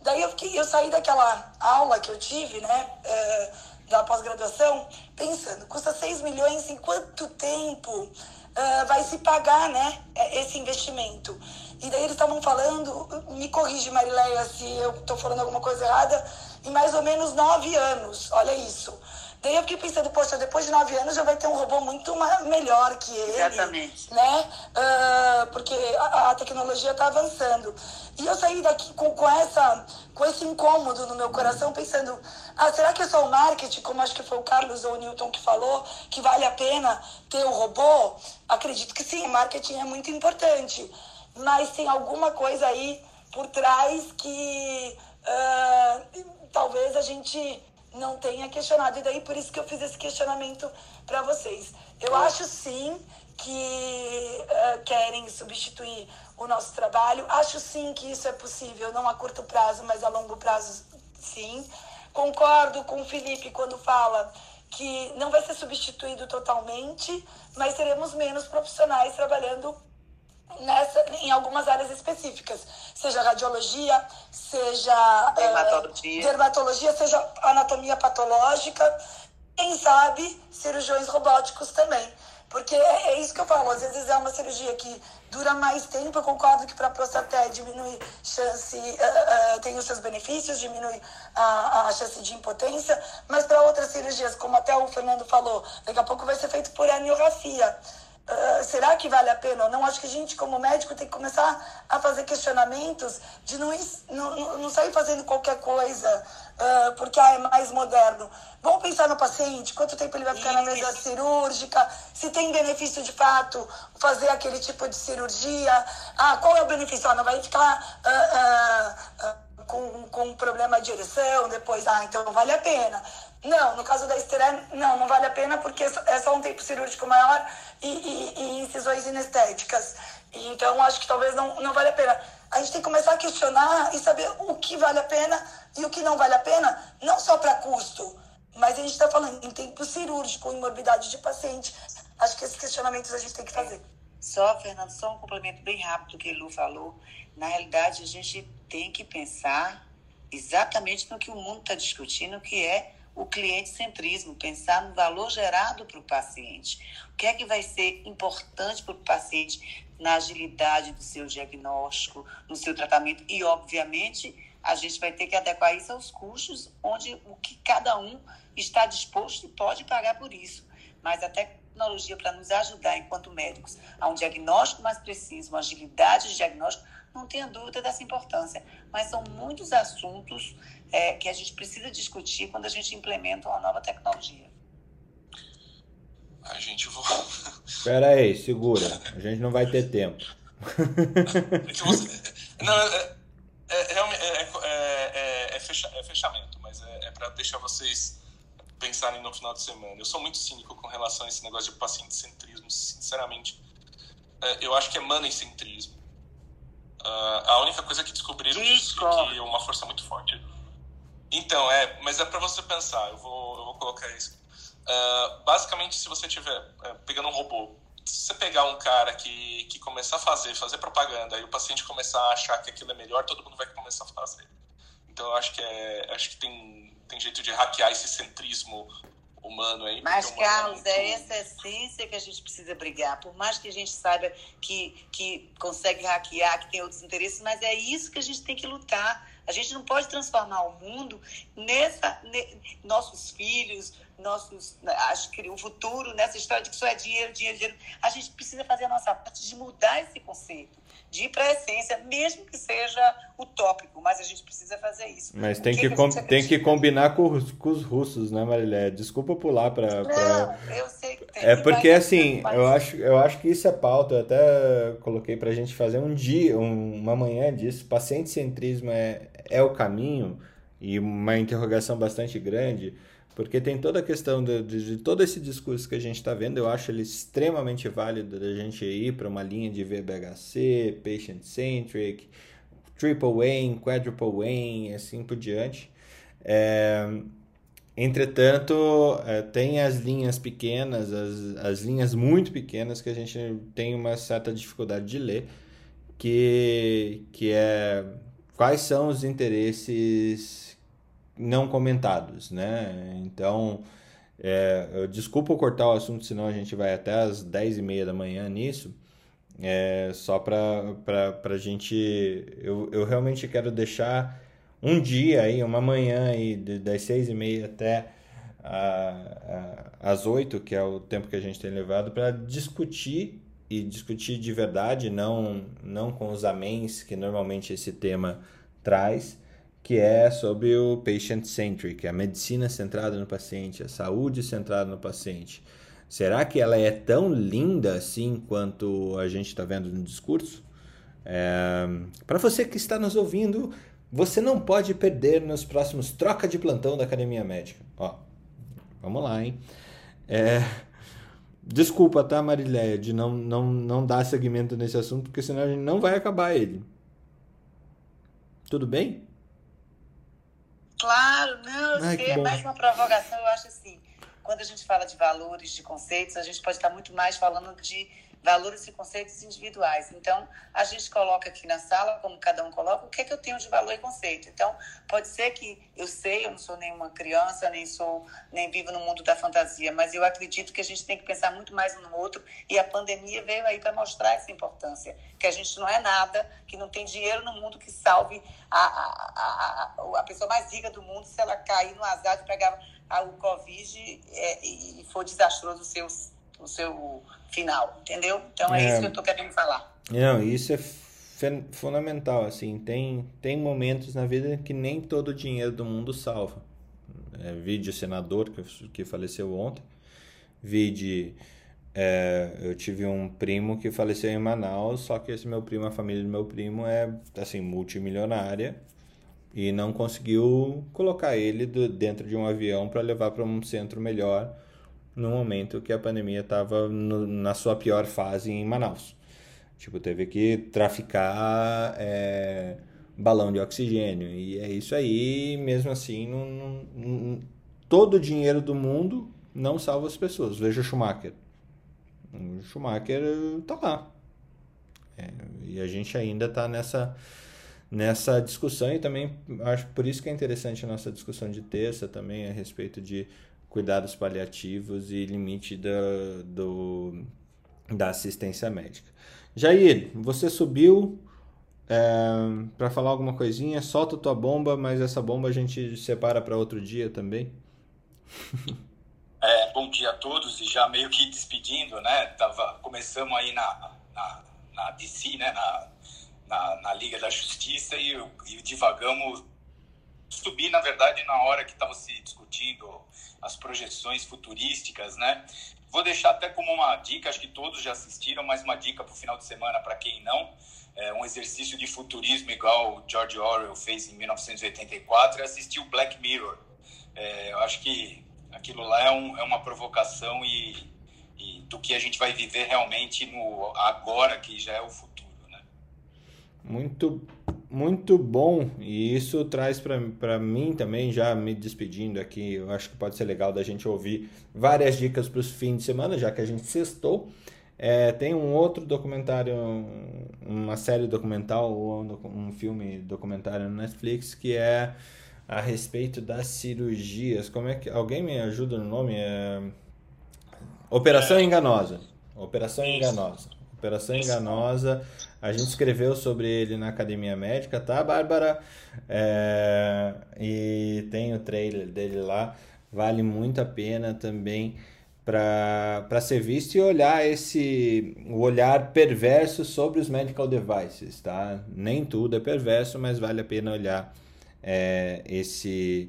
I: Daí eu, fiquei, eu saí daquela aula que eu tive, né, é, da pós-graduação, pensando, custa 6 milhões, em quanto tempo é, vai se pagar, né, é, esse investimento? E daí eles estavam falando, me corrige, Marileia, se eu estou falando alguma coisa errada, em mais ou menos nove anos, olha isso. Daí eu fiquei pensando, poxa, depois de nove anos já vai ter um robô muito melhor que ele.
B: Exatamente.
I: Né? Uh, porque a, a tecnologia está avançando. E eu saí daqui com, com, essa, com esse incômodo no meu coração, pensando, ah, será que é só o marketing, como acho que foi o Carlos ou o Newton que falou, que vale a pena ter o robô? Acredito que sim, o marketing é muito importante. Mas tem alguma coisa aí por trás que uh, talvez a gente não tenha questionado. E daí por isso que eu fiz esse questionamento para vocês. Eu acho sim que uh, querem substituir o nosso trabalho. Acho sim que isso é possível, não a curto prazo, mas a longo prazo sim. Concordo com o Felipe quando fala que não vai ser substituído totalmente, mas teremos menos profissionais trabalhando nessa, em algumas áreas específicas, seja radiologia, seja
B: dermatologia,
I: é, dermatologia seja anatomia patológica, quem sabe cirurgiões robóticos também. Porque é, é, isso que eu falo, às vezes é uma cirurgia que dura mais tempo, eu concordo que para a prostata diminui chance, uh, uh, tem os seus benefícios, diminui a, a chance de impotência, mas para outras cirurgias, como até o Fernando falou, daqui a pouco vai ser feito por aniografia. Uh, será que vale a pena ou não? Acho que a gente, como médico, tem que começar a fazer questionamentos de não, não, não sair fazendo qualquer coisa uh, porque ah, é mais moderno. Vamos pensar no paciente, quanto tempo ele vai ficar na mesa cirúrgica, se tem benefício de fato fazer aquele tipo de cirurgia. Ah, qual é o benefício? Ah, não vai ficar uh, com, com problema de ereção depois. Ah, então vale a pena. Não, no caso da esteroide, não, não vale a pena porque é só um tempo cirúrgico maior e, e, e incisões inestéticas. Então, acho que talvez não, não vale a pena. A gente tem que começar a questionar e saber o que vale a pena e o que não vale a pena, não só para custo, mas a gente está falando em tempo cirúrgico, em morbidade de paciente. Acho que esses questionamentos a gente tem que fazer.
B: Só, Fernando, só um complemento bem rápido que Lu falou. Na realidade, a gente tem que pensar exatamente no que o mundo está discutindo, que é o cliente-centrismo, pensar no valor gerado para o paciente. O que é que vai ser importante para o paciente na agilidade do seu diagnóstico, no seu tratamento e, obviamente, a gente vai ter que adequar isso aos custos, onde o que cada um está disposto e pode pagar por isso. Mas a tecnologia para nos ajudar, enquanto médicos, a um diagnóstico mais preciso, uma agilidade de diagnóstico, não tenha dúvida dessa importância. Mas são muitos assuntos é, que a gente precisa discutir quando a gente implementa uma nova tecnologia.
F: A gente vou.
A: Espera aí, segura. A gente não vai ter tempo.
F: não, é, é, é, é, fechamento, mas é, para deixar vocês pensarem no final de semana. Eu sou muito cínico com relação a esse negócio de paciente-centrismo, sinceramente. eu acho que é money-centrismo. Uh, a única coisa que descobriram é que uma força muito forte então, é, mas é para você pensar, eu vou, eu vou colocar isso. Uh, basicamente, se você tiver uh, pegando um robô, se você pegar um cara que, que começar a fazer, fazer propaganda, e o paciente começar a achar que aquilo é melhor, todo mundo vai começar a fazer. Então, eu acho que, é, acho que tem, tem jeito de hackear esse centrismo humano aí.
B: Mas, é Carlos, é, é essa essência que a gente precisa brigar. Por mais que a gente saiba que, que consegue hackear, que tem outros interesses, mas é isso que a gente tem que lutar a gente não pode transformar o mundo nessa. Ne, nossos filhos, nossos. Acho que o futuro, nessa história de que só é dinheiro, dinheiro, dinheiro. A gente precisa fazer a nossa parte de mudar esse conceito, de ir para a essência, mesmo que seja utópico, mas a gente precisa fazer isso.
A: Mas tem que, que, com, tem que combinar com os, com os russos, né, Marilé? Desculpa pular para.
B: Não, pra... eu sei
A: É porque assim, eu acho, eu acho que isso é pauta. Eu até coloquei pra gente fazer um dia, um, uma manhã disso. Paciente centrismo é, é o caminho e uma interrogação bastante grande, porque tem toda a questão de, de, de todo esse discurso que a gente está vendo. Eu acho ele extremamente válido da gente ir para uma linha de VBHC, patient centric, triple Wayne, quadruple Wayne, assim por diante. É, Entretanto, é, tem as linhas pequenas, as, as linhas muito pequenas que a gente tem uma certa dificuldade de ler, que, que é quais são os interesses não comentados, né? Então, é, desculpa cortar o assunto, senão a gente vai até as 10 e meia da manhã nisso, é, só para a gente... Eu, eu realmente quero deixar um dia aí, uma manhã aí, das seis e meia até a, a, as oito, que é o tempo que a gente tem levado, para discutir e discutir de verdade, não, não com os améns que normalmente esse tema traz, que é sobre o patient-centric, a medicina centrada no paciente, a saúde centrada no paciente. Será que ela é tão linda assim quanto a gente está vendo no discurso? É, Para você que está nos ouvindo, você não pode perder nos próximos troca de plantão da Academia Médica. Ó, vamos lá, hein? É... Desculpa, tá, Marileia, de não, não, não dar segmento nesse assunto, porque senão a gente não vai acabar ele. Tudo bem?
B: Claro, não, eu Ai, sei, é mais uma provocação, eu acho assim, quando a gente fala de valores, de conceitos, a gente pode estar muito mais falando de valores e conceitos individuais. Então, a gente coloca aqui na sala, como cada um coloca, o que é que eu tenho de valor e conceito. Então, pode ser que eu sei, eu não sou nenhuma criança, nem sou, nem vivo no mundo da fantasia, mas eu acredito que a gente tem que pensar muito mais um no outro e a pandemia veio aí para mostrar essa importância, que a gente não é nada, que não tem dinheiro no mundo que salve a, a, a, a pessoa mais rica do mundo se ela cair no azar de pegar o Covid é, e for desastroso o seu, o seu final, entendeu? Então é, é isso que eu estou querendo falar.
A: Não, isso é fundamental, assim, tem, tem momentos na vida que nem todo o dinheiro do mundo salva. É, vídeo senador que, que faleceu ontem, vídeo é, eu tive um primo que faleceu em Manaus, só que esse meu primo, a família do meu primo é assim multimilionária e não conseguiu colocar ele do, dentro de um avião para levar para um centro melhor no momento que a pandemia estava na sua pior fase em Manaus. Tipo, teve que traficar é, balão de oxigênio. E é isso aí, mesmo assim, não, não, todo o dinheiro do mundo não salva as pessoas. Veja o Schumacher. O Schumacher tá lá. É, e a gente ainda está nessa, nessa discussão e também acho por isso que é interessante a nossa discussão de terça também a respeito de cuidados paliativos e limite da, do, da assistência médica. Jair, você subiu é, para falar alguma coisinha, solta tua bomba, mas essa bomba a gente separa para outro dia também.
J: É, bom dia a todos e já meio que despedindo, né? Tava, começamos aí na, na, na DC, né? Na, na, na Liga da Justiça e, e divagamos subir, na verdade, na hora que estava se discutindo as projeções futurísticas, né? Vou deixar até como uma dica, acho que todos já assistiram, mas uma dica para o final de semana para quem não. É um exercício de futurismo igual o George Orwell fez em 1984 e assistir o Black Mirror. É, eu acho que aquilo lá é, um, é uma provocação e, e, do que a gente vai viver realmente no agora, que já é o futuro. Né?
A: Muito muito bom e isso traz para mim também, já me despedindo aqui, eu acho que pode ser legal da gente ouvir várias dicas para os fins de semana, já que a gente sextou. É, tem um outro documentário, uma série documental ou um filme documentário no Netflix que é a respeito das cirurgias. Como é que alguém me ajuda no nome? É... Operação é. Enganosa. Operação Enganosa. Operação Enganosa a gente escreveu sobre ele na Academia Médica, tá, Bárbara? É, e tem o trailer dele lá. Vale muito a pena também para ser visto e olhar esse o olhar perverso sobre os medical devices, tá? Nem tudo é perverso, mas vale a pena olhar é, esse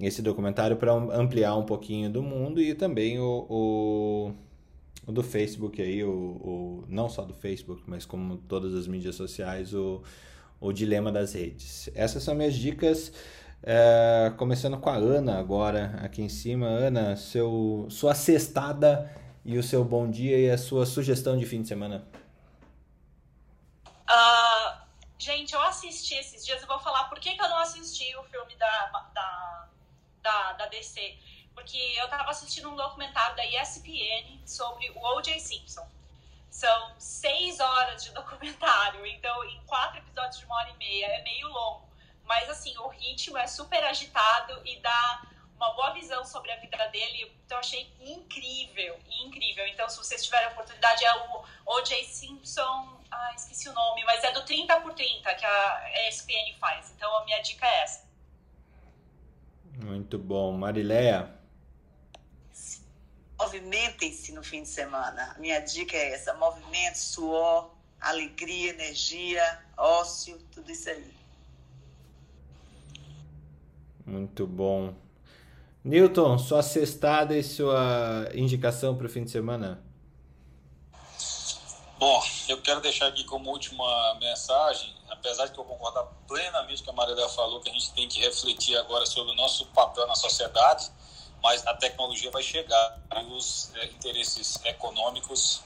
A: esse documentário para ampliar um pouquinho do mundo e também o, o, o do Facebook aí, o, o, não só do Facebook, mas como todas as mídias sociais, o, o dilema das redes. Essas são minhas dicas. É, começando com a Ana agora, aqui em cima. Ana, seu, sua cestada e o seu bom dia e a sua sugestão de fim de semana.
C: Uh, gente, eu assisti esses dias e vou falar por que, que eu não assisti o filme da, da, da, da DC. Porque eu estava assistindo um documentário da ESPN sobre o O.J. Simpson. São seis horas de documentário, então em quatro episódios de uma hora e meia, é meio longo. Mas assim, o ritmo é super agitado e dá uma boa visão sobre a vida dele. Então, achei incrível, incrível. Então, se vocês tiverem a oportunidade, é o O.J. Simpson. Ah, esqueci o nome, mas é do 30 por 30 que a ESPN faz. Então, a minha dica é essa.
A: Muito bom. Marileia?
B: Movimentem-se no fim de semana. Minha dica é essa: movimento, suor, alegria, energia, ócio, tudo isso aí.
A: Muito bom. Newton, sua cestada e sua indicação para o fim de semana?
E: Bom, eu quero deixar aqui como última mensagem, apesar de que eu concordar plenamente com a Maria falou, que a gente tem que refletir agora sobre o nosso papel na sociedade, mas a tecnologia vai chegar e os é, interesses econômicos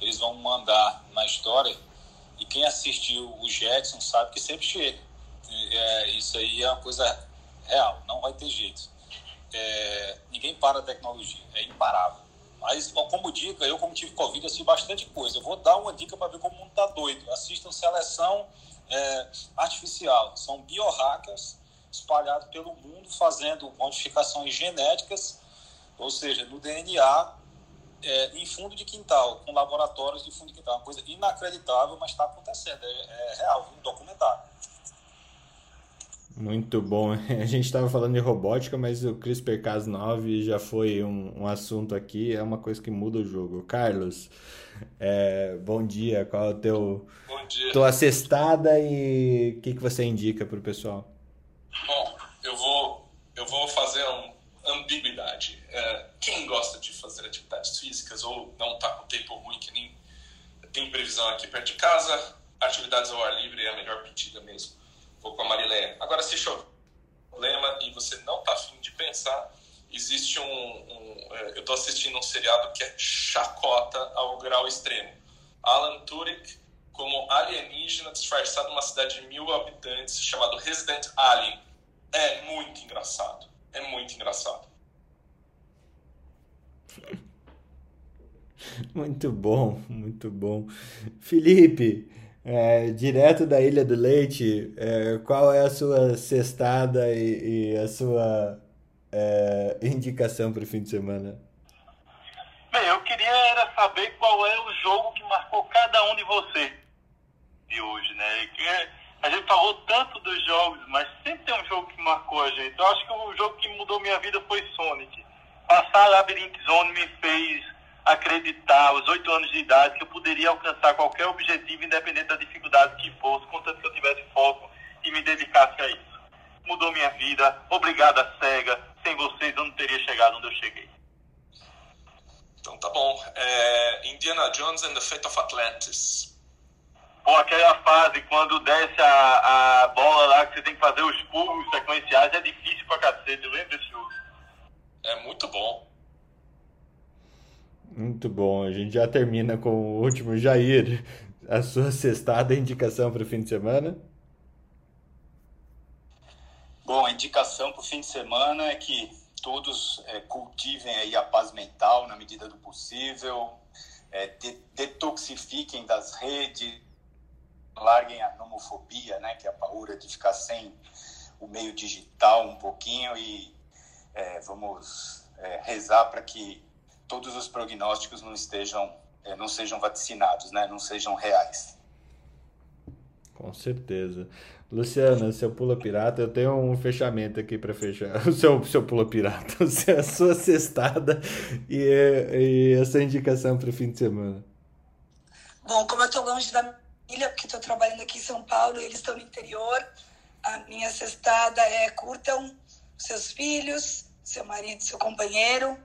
E: eles vão mandar na história e quem assistiu o Jetson sabe que sempre chega. É, isso aí é uma coisa real, não vai ter jeito. É, ninguém para a tecnologia, é imparável. Mas, como dica, eu como tive Covid, assisti bastante coisa. Eu vou dar uma dica para ver como o mundo está doido. Assistam Seleção é, Artificial. São biohackers espalhados pelo mundo fazendo modificações genéticas, ou seja, no DNA, é, em fundo de quintal, com laboratórios de fundo de quintal. Uma coisa inacreditável, mas está acontecendo. É, é real, um documentário.
A: Muito bom. A gente estava falando de robótica, mas o CRISPR-Cas9 já foi um, um, assunto aqui, é uma coisa que muda o jogo. Carlos, é, bom dia. Qual é o teu
F: bom dia.
A: tua cestada e o que, que você indica para o pessoal?
F: Bom, eu vou eu vou fazer uma ambiguidade. É, quem gosta de fazer atividades físicas ou não está com tempo ruim que nem tem previsão aqui perto de casa, atividades ao ar livre é a melhor pedida mesmo Vou com a Marileia. Agora, se chover problema e você não está afim de pensar, existe um, um é, eu estou assistindo um seriado que é chacota ao grau extremo. Alan Tudyk como alienígena disfarçado numa cidade de mil habitantes chamado Resident Alien. É muito engraçado. É muito engraçado.
A: Muito bom, muito bom. Felipe, é, direto da Ilha do Leite, é, qual é a sua cestada e, e a sua é, indicação para o fim de semana?
G: Bem, eu queria era saber qual é o jogo que marcou cada um de vocês de hoje, né? A gente falou tanto dos jogos, mas sempre tem um jogo que marcou a gente. Eu acho que o jogo que mudou minha vida foi Sonic. Passar a Labyrinth Zone me fez acreditar, aos oito anos de idade, que eu poderia alcançar qualquer objetivo, independente da dificuldade que fosse, contanto que eu tivesse foco e me dedicasse a isso. Mudou minha vida. Obrigado a SEGA. Sem vocês eu não teria chegado onde eu cheguei.
F: Então tá bom. É Indiana Jones and the Fate of Atlantis.
G: Pô, aquela fase, quando desce a, a bola lá, que você tem que fazer os pulos sequenciais, é difícil pra cacete. Eu lembro desse jogo.
F: É muito bom.
A: Muito bom. A gente já termina com o último Jair. A sua sextada indicação para o fim de semana?
J: Bom, a indicação para o fim de semana é que todos é, cultivem aí a paz mental na medida do possível, é, de, detoxifiquem das redes, larguem a nomofobia, né, que é a paura de ficar sem o meio digital um pouquinho e é, vamos é, rezar para que todos os prognósticos não estejam, é, não sejam vaticinados, né? não sejam reais.
A: Com certeza. Luciana, seu pula pirata, eu tenho um fechamento aqui para fechar. O seu, seu pula pirata, a sua cestada e, e essa indicação para o fim de semana.
I: Bom, como eu estou longe da família, porque estou trabalhando aqui em São Paulo e eles estão no interior, a minha cestada é curtam seus filhos, seu marido, seu companheiro,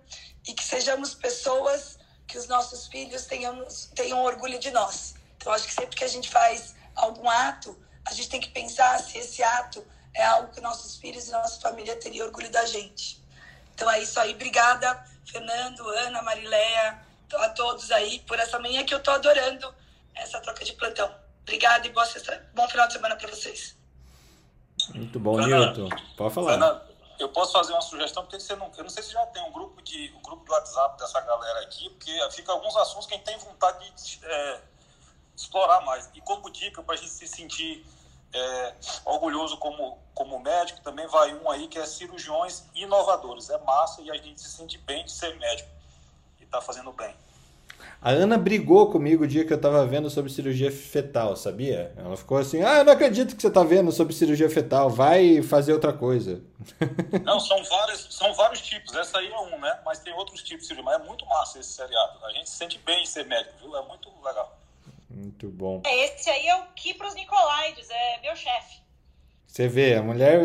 I: e que sejamos pessoas que os nossos filhos tenhamos, tenham orgulho de nós. Então, acho que sempre que a gente faz algum ato, a gente tem que pensar se esse ato é algo que nossos filhos e nossa família teriam orgulho da gente. Então é isso aí. Obrigada, Fernando, Ana, Marileia, a todos aí por essa manhã que eu tô adorando essa troca de plantão. Obrigada e boa sexta, bom final de semana para vocês.
A: Muito bom, Nilton. Pode falar.
E: Fernando, eu posso fazer uma sugestão, porque você não, eu não sei se já tem um grupo de um grupo de WhatsApp dessa galera aqui, porque fica alguns assuntos que a gente tem vontade de é, explorar mais. E como dica, para a gente se sentir é, orgulhoso como, como médico, também vai um aí que é cirurgiões inovadores. É massa e a gente se sente bem de ser médico e está fazendo bem.
A: A Ana brigou comigo o dia que eu tava vendo sobre cirurgia fetal, sabia? Ela ficou assim: Ah, eu não acredito que você tá vendo sobre cirurgia fetal, vai fazer outra coisa.
E: Não, são vários, são vários tipos. Essa aí é um, né? Mas tem outros tipos de cirurgia. Mas é muito massa esse seriado. A gente se sente bem em ser médico, viu? É muito legal.
A: Muito bom.
C: É, esse aí é o Kipros Nicolaides, é meu chefe.
A: Você vê, a mulher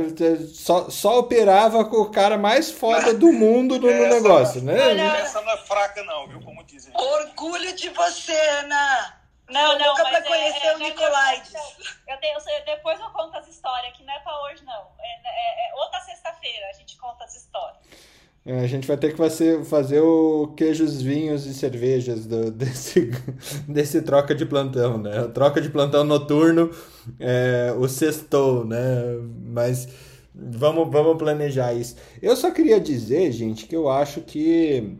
A: só, só operava com o cara mais foda do mundo no, no negócio, né?
E: Essa não é fraca, não, viu? Como dizem.
I: Orgulho de você, Ana!
C: Não, não,
I: Nunca
C: mas
I: pra
C: é-
I: conhecer
C: é-
I: o
C: é-
I: Nicolaides.
C: Eu tenho, eu- depois eu conto as histórias, que não é pra hoje, não. É, é- é outra sexta-feira a gente conta as histórias.
A: É, A gente vai ter que fazer, fazer o queijos, vinhos e cervejas do- desse, desse troca de plantão, né? O troca de plantão noturno, é, o sextou, né? Mas vamos, vamos planejar isso. Eu só queria dizer, gente, que eu acho que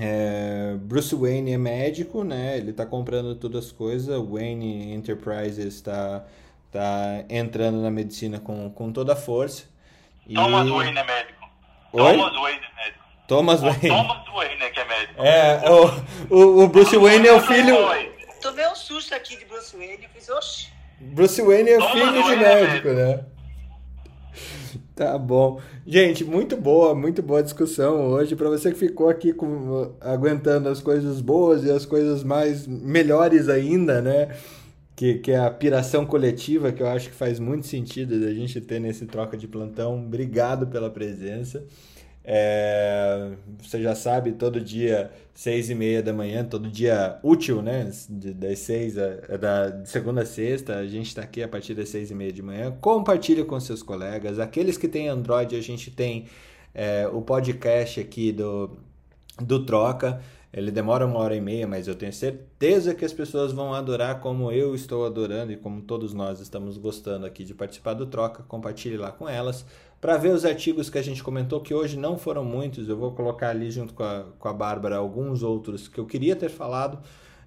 A: é, Bruce Wayne é médico, né? Ele tá comprando todas as coisas. Wayne Enterprises está tá entrando na medicina com, com toda a força. E...
G: Thomas Wayne é médico.
A: Oi?
G: Thomas Wayne é médico.
A: Thomas Wayne.
G: Thomas Wayne é que é médico.
A: É, o, o, o Bruce Wayne é o filho.
B: Tomei um susto aqui de Bruce Wayne. Eu fiz, oxe.
A: Bruce Wayne é
G: Thomas
A: filho de
G: Wayne é
A: médico, né? Tá bom. Gente, muito boa, muito boa discussão hoje. Para você que ficou aqui com, aguentando as coisas boas e as coisas mais melhores ainda, né? Que, que é a piração coletiva, que eu acho que faz muito sentido da gente ter nesse troca de plantão. Obrigado pela presença. É, você já sabe, todo dia, seis e meia da manhã, todo dia útil, né? De- Das seis, a, da, de segunda a sexta, a gente está aqui a partir das seis e meia de manhã. Compartilhe com seus colegas. Aqueles que têm Android, a gente tem é, o podcast aqui do, do Troca. Ele demora uma hora e meia, mas eu tenho certeza que as pessoas vão adorar como eu estou adorando e como todos nós estamos gostando aqui de participar do Troca. Compartilhe lá com elas. Para ver os artigos que a gente comentou, que hoje não foram muitos, eu vou colocar ali junto com a, com a Bárbara alguns outros que eu queria ter falado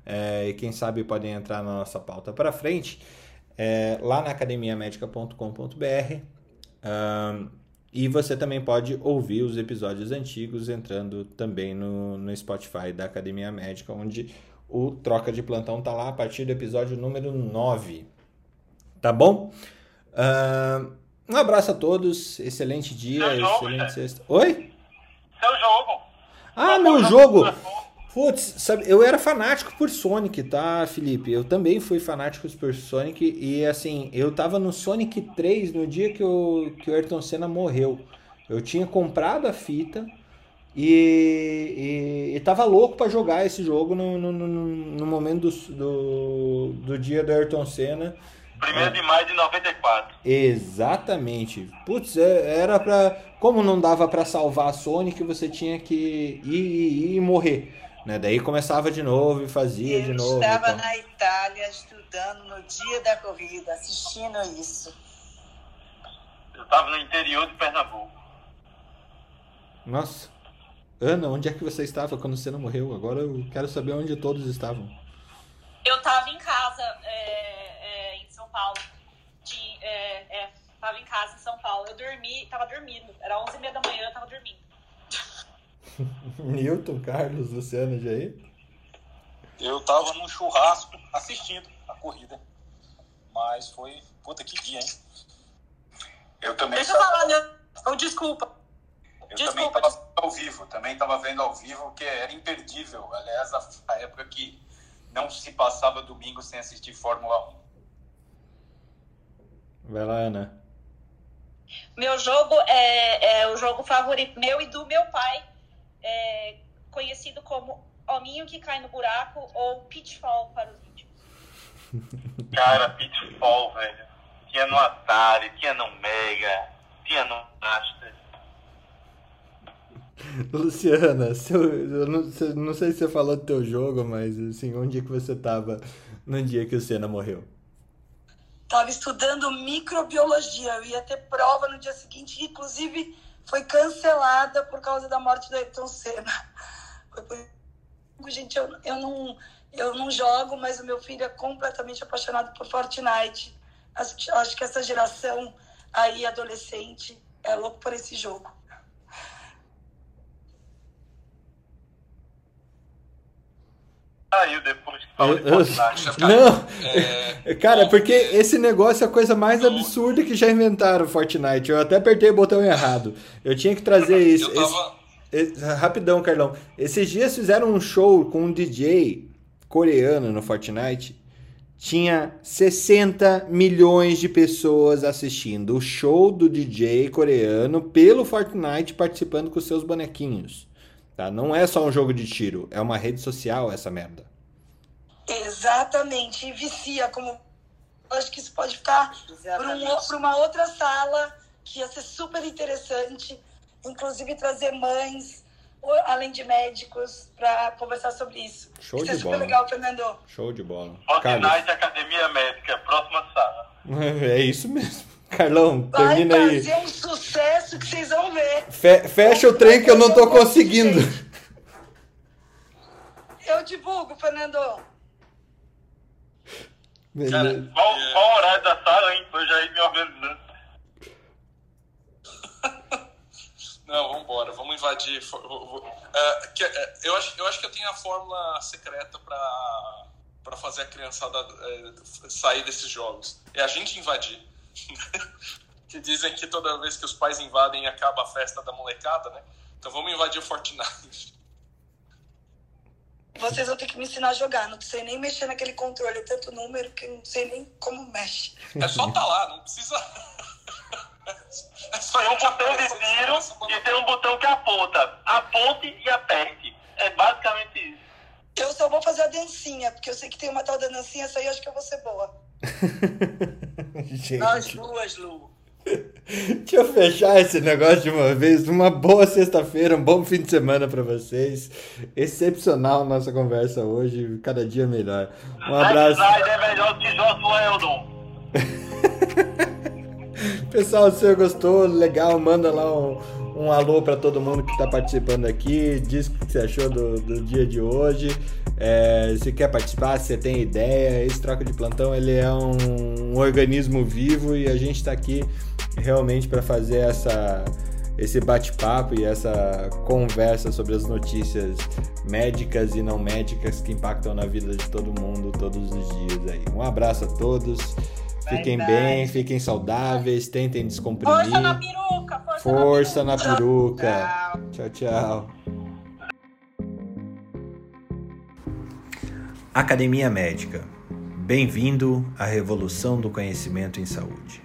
A: é, e quem sabe podem entrar na nossa pauta para frente, é, lá na academiamedica.com.br. Ahn, e você também pode ouvir os episódios antigos entrando também no, no Spotify da Academia Médica, onde o Troca de Plantão tá lá a partir do episódio número 9. Tá bom? Ahn, um abraço a todos, excelente dia,
G: Seu jogo,
A: excelente
G: chefe.
A: sexta. Oi?
G: Seu jogo.
A: Ah, meu jogo! Putz, sabe, eu era fanático por Sonic, tá, Felipe? Eu também fui fanático por Sonic e, assim, eu tava no Sonic 3 no dia que o, que o Ayrton Senna morreu. Eu tinha comprado a fita e, e, e tava louco pra jogar esse jogo no, no, no, no momento do, do, do dia do Ayrton Senna.
G: 1 de maio de 94.
A: Exatamente. Putz, é- era pra. Como não dava pra salvar a Sonic, você tinha que ir, ir, ir e morrer. Né? Daí começava de novo e fazia de
B: Eu
A: novo.
B: estava
A: então.
B: na Itália estudando no dia da corrida, assistindo isso.
G: Eu estava no interior de Pernambuco.
A: Nossa. Ana, onde é que você estava quando você não morreu? Agora eu quero saber onde todos estavam.
C: Eu tava em casa é, é, em São Paulo. De, é, é, tava em casa em São Paulo. Eu dormi, tava dormindo. Era 11 e meia da manhã, eu tava dormindo.
A: Newton, Carlos, Luciano, Jair.
E: Eu tava num churrasco assistindo a corrida. Mas foi. Puta que dia, hein? Eu também
C: Deixa eu falar, né? Oh, desculpa.
E: Eu
C: Desculpa,
E: também estava ao vivo, também estava vendo ao vivo, que era imperdível. Aliás, a, a época que não se passava domingo sem assistir Fórmula 1.
A: Vai lá, Ana.
C: Meu jogo é, é o jogo favorito meu e do meu pai, é conhecido como Hominho que cai no buraco ou Pitfall para os íntimos.
G: Cara, Pitfall, velho. Tinha no Atari, tinha no Mega, tinha no Master.
A: Luciana, seu, eu não, não, sei se você falou do teu jogo, mas assim, onde é que você estava no dia que o Senna morreu?
I: Estava estudando microbiologia, eu ia ter prova no dia seguinte, inclusive foi cancelada por causa da morte do Ayrton Senna. Gente, eu, eu, não, eu não jogo, mas o meu filho é completamente apaixonado por Fortnite. Acho, acho que essa geração aí, adolescente, é louco por esse jogo.
G: Saiu depois que falou de
A: Fortnite. Não, é... cara, porque esse negócio é a coisa mais absurda que já inventaram Fortnite. Eu até apertei o botão errado. Eu tinha que trazer isso.
F: Eu tava...
A: esse, esse, rapidão, Carlão. Esses dias fizeram um show com um DJ coreano no Fortnite. Tinha 60 milhões de pessoas assistindo o show do DJ coreano pelo Fortnite participando com seus bonequinhos. Tá? Não é só um jogo de tiro, é uma rede social essa merda.
I: Exatamente, e vicia como. Acho que isso pode ficar para um, uma outra sala que ia ser super interessante, inclusive trazer mães, além de médicos, para conversar sobre isso.
A: Show
I: isso
A: de
I: é super
A: bola.
I: legal, Fernando.
A: Show de bola.
G: Fortnite Academia Médica, próxima sala.
A: É isso mesmo. Carlão,
I: Vai
A: termina aí.
I: fazer um sucesso que vocês vão ver.
A: Fe fecha o trem que eu não tô conseguindo.
I: Eu divulgo, Fernando.
G: Cara, qual, qual o horário da sala, hein? Eu já ir me organizando.
F: Não, vamos embora, vamos invadir. Que, uh, eu, acho, eu acho que eu tenho a fórmula secreta para fazer a criançada uh, sair desses jogos. É a gente invadir. que dizem que toda vez que os pais invadem acaba a festa da molecada, né? Então vamos invadir o Fortnite.
I: Vocês vão ter que me ensinar a jogar. Não sei nem mexer naquele controle, tanto número que não sei nem como mexe.
F: É só tá lá, não precisa.
G: É só tem um botão de tiro e tem um botão que aponta. Aponte e aperte. É basicamente isso.
I: Eu só vou fazer a dancinha, porque eu sei que tem uma tal da dancinha, essa aí eu acho que eu vou ser boa.
A: Gente.
B: As duas, Lu.
A: Deixa eu fechar esse negócio de uma vez. Uma boa sexta-feira, um bom fim de semana para vocês. Excepcional nossa conversa hoje, cada dia melhor. Um abraço.
G: É melhor que.
A: Pessoal, se você gostou, legal, manda lá um, um alô para todo mundo que está participando aqui. Diz o que você achou do, do dia de hoje. É, se quer participar, se tem ideia, esse troca de plantão ele é um, um organismo vivo e a gente está aqui realmente para fazer essa esse bate-papo e essa conversa sobre as notícias médicas e não médicas que impactam na vida de todo mundo todos os dias aí. Um abraço a todos. Fiquem bem, fiquem saudáveis, tentem descomprimir.
C: Força na peruca, força,
A: Força
C: na
A: na peruca. Tchau, tchau. Academia Médica. Bem-vindo à revolução do conhecimento em saúde.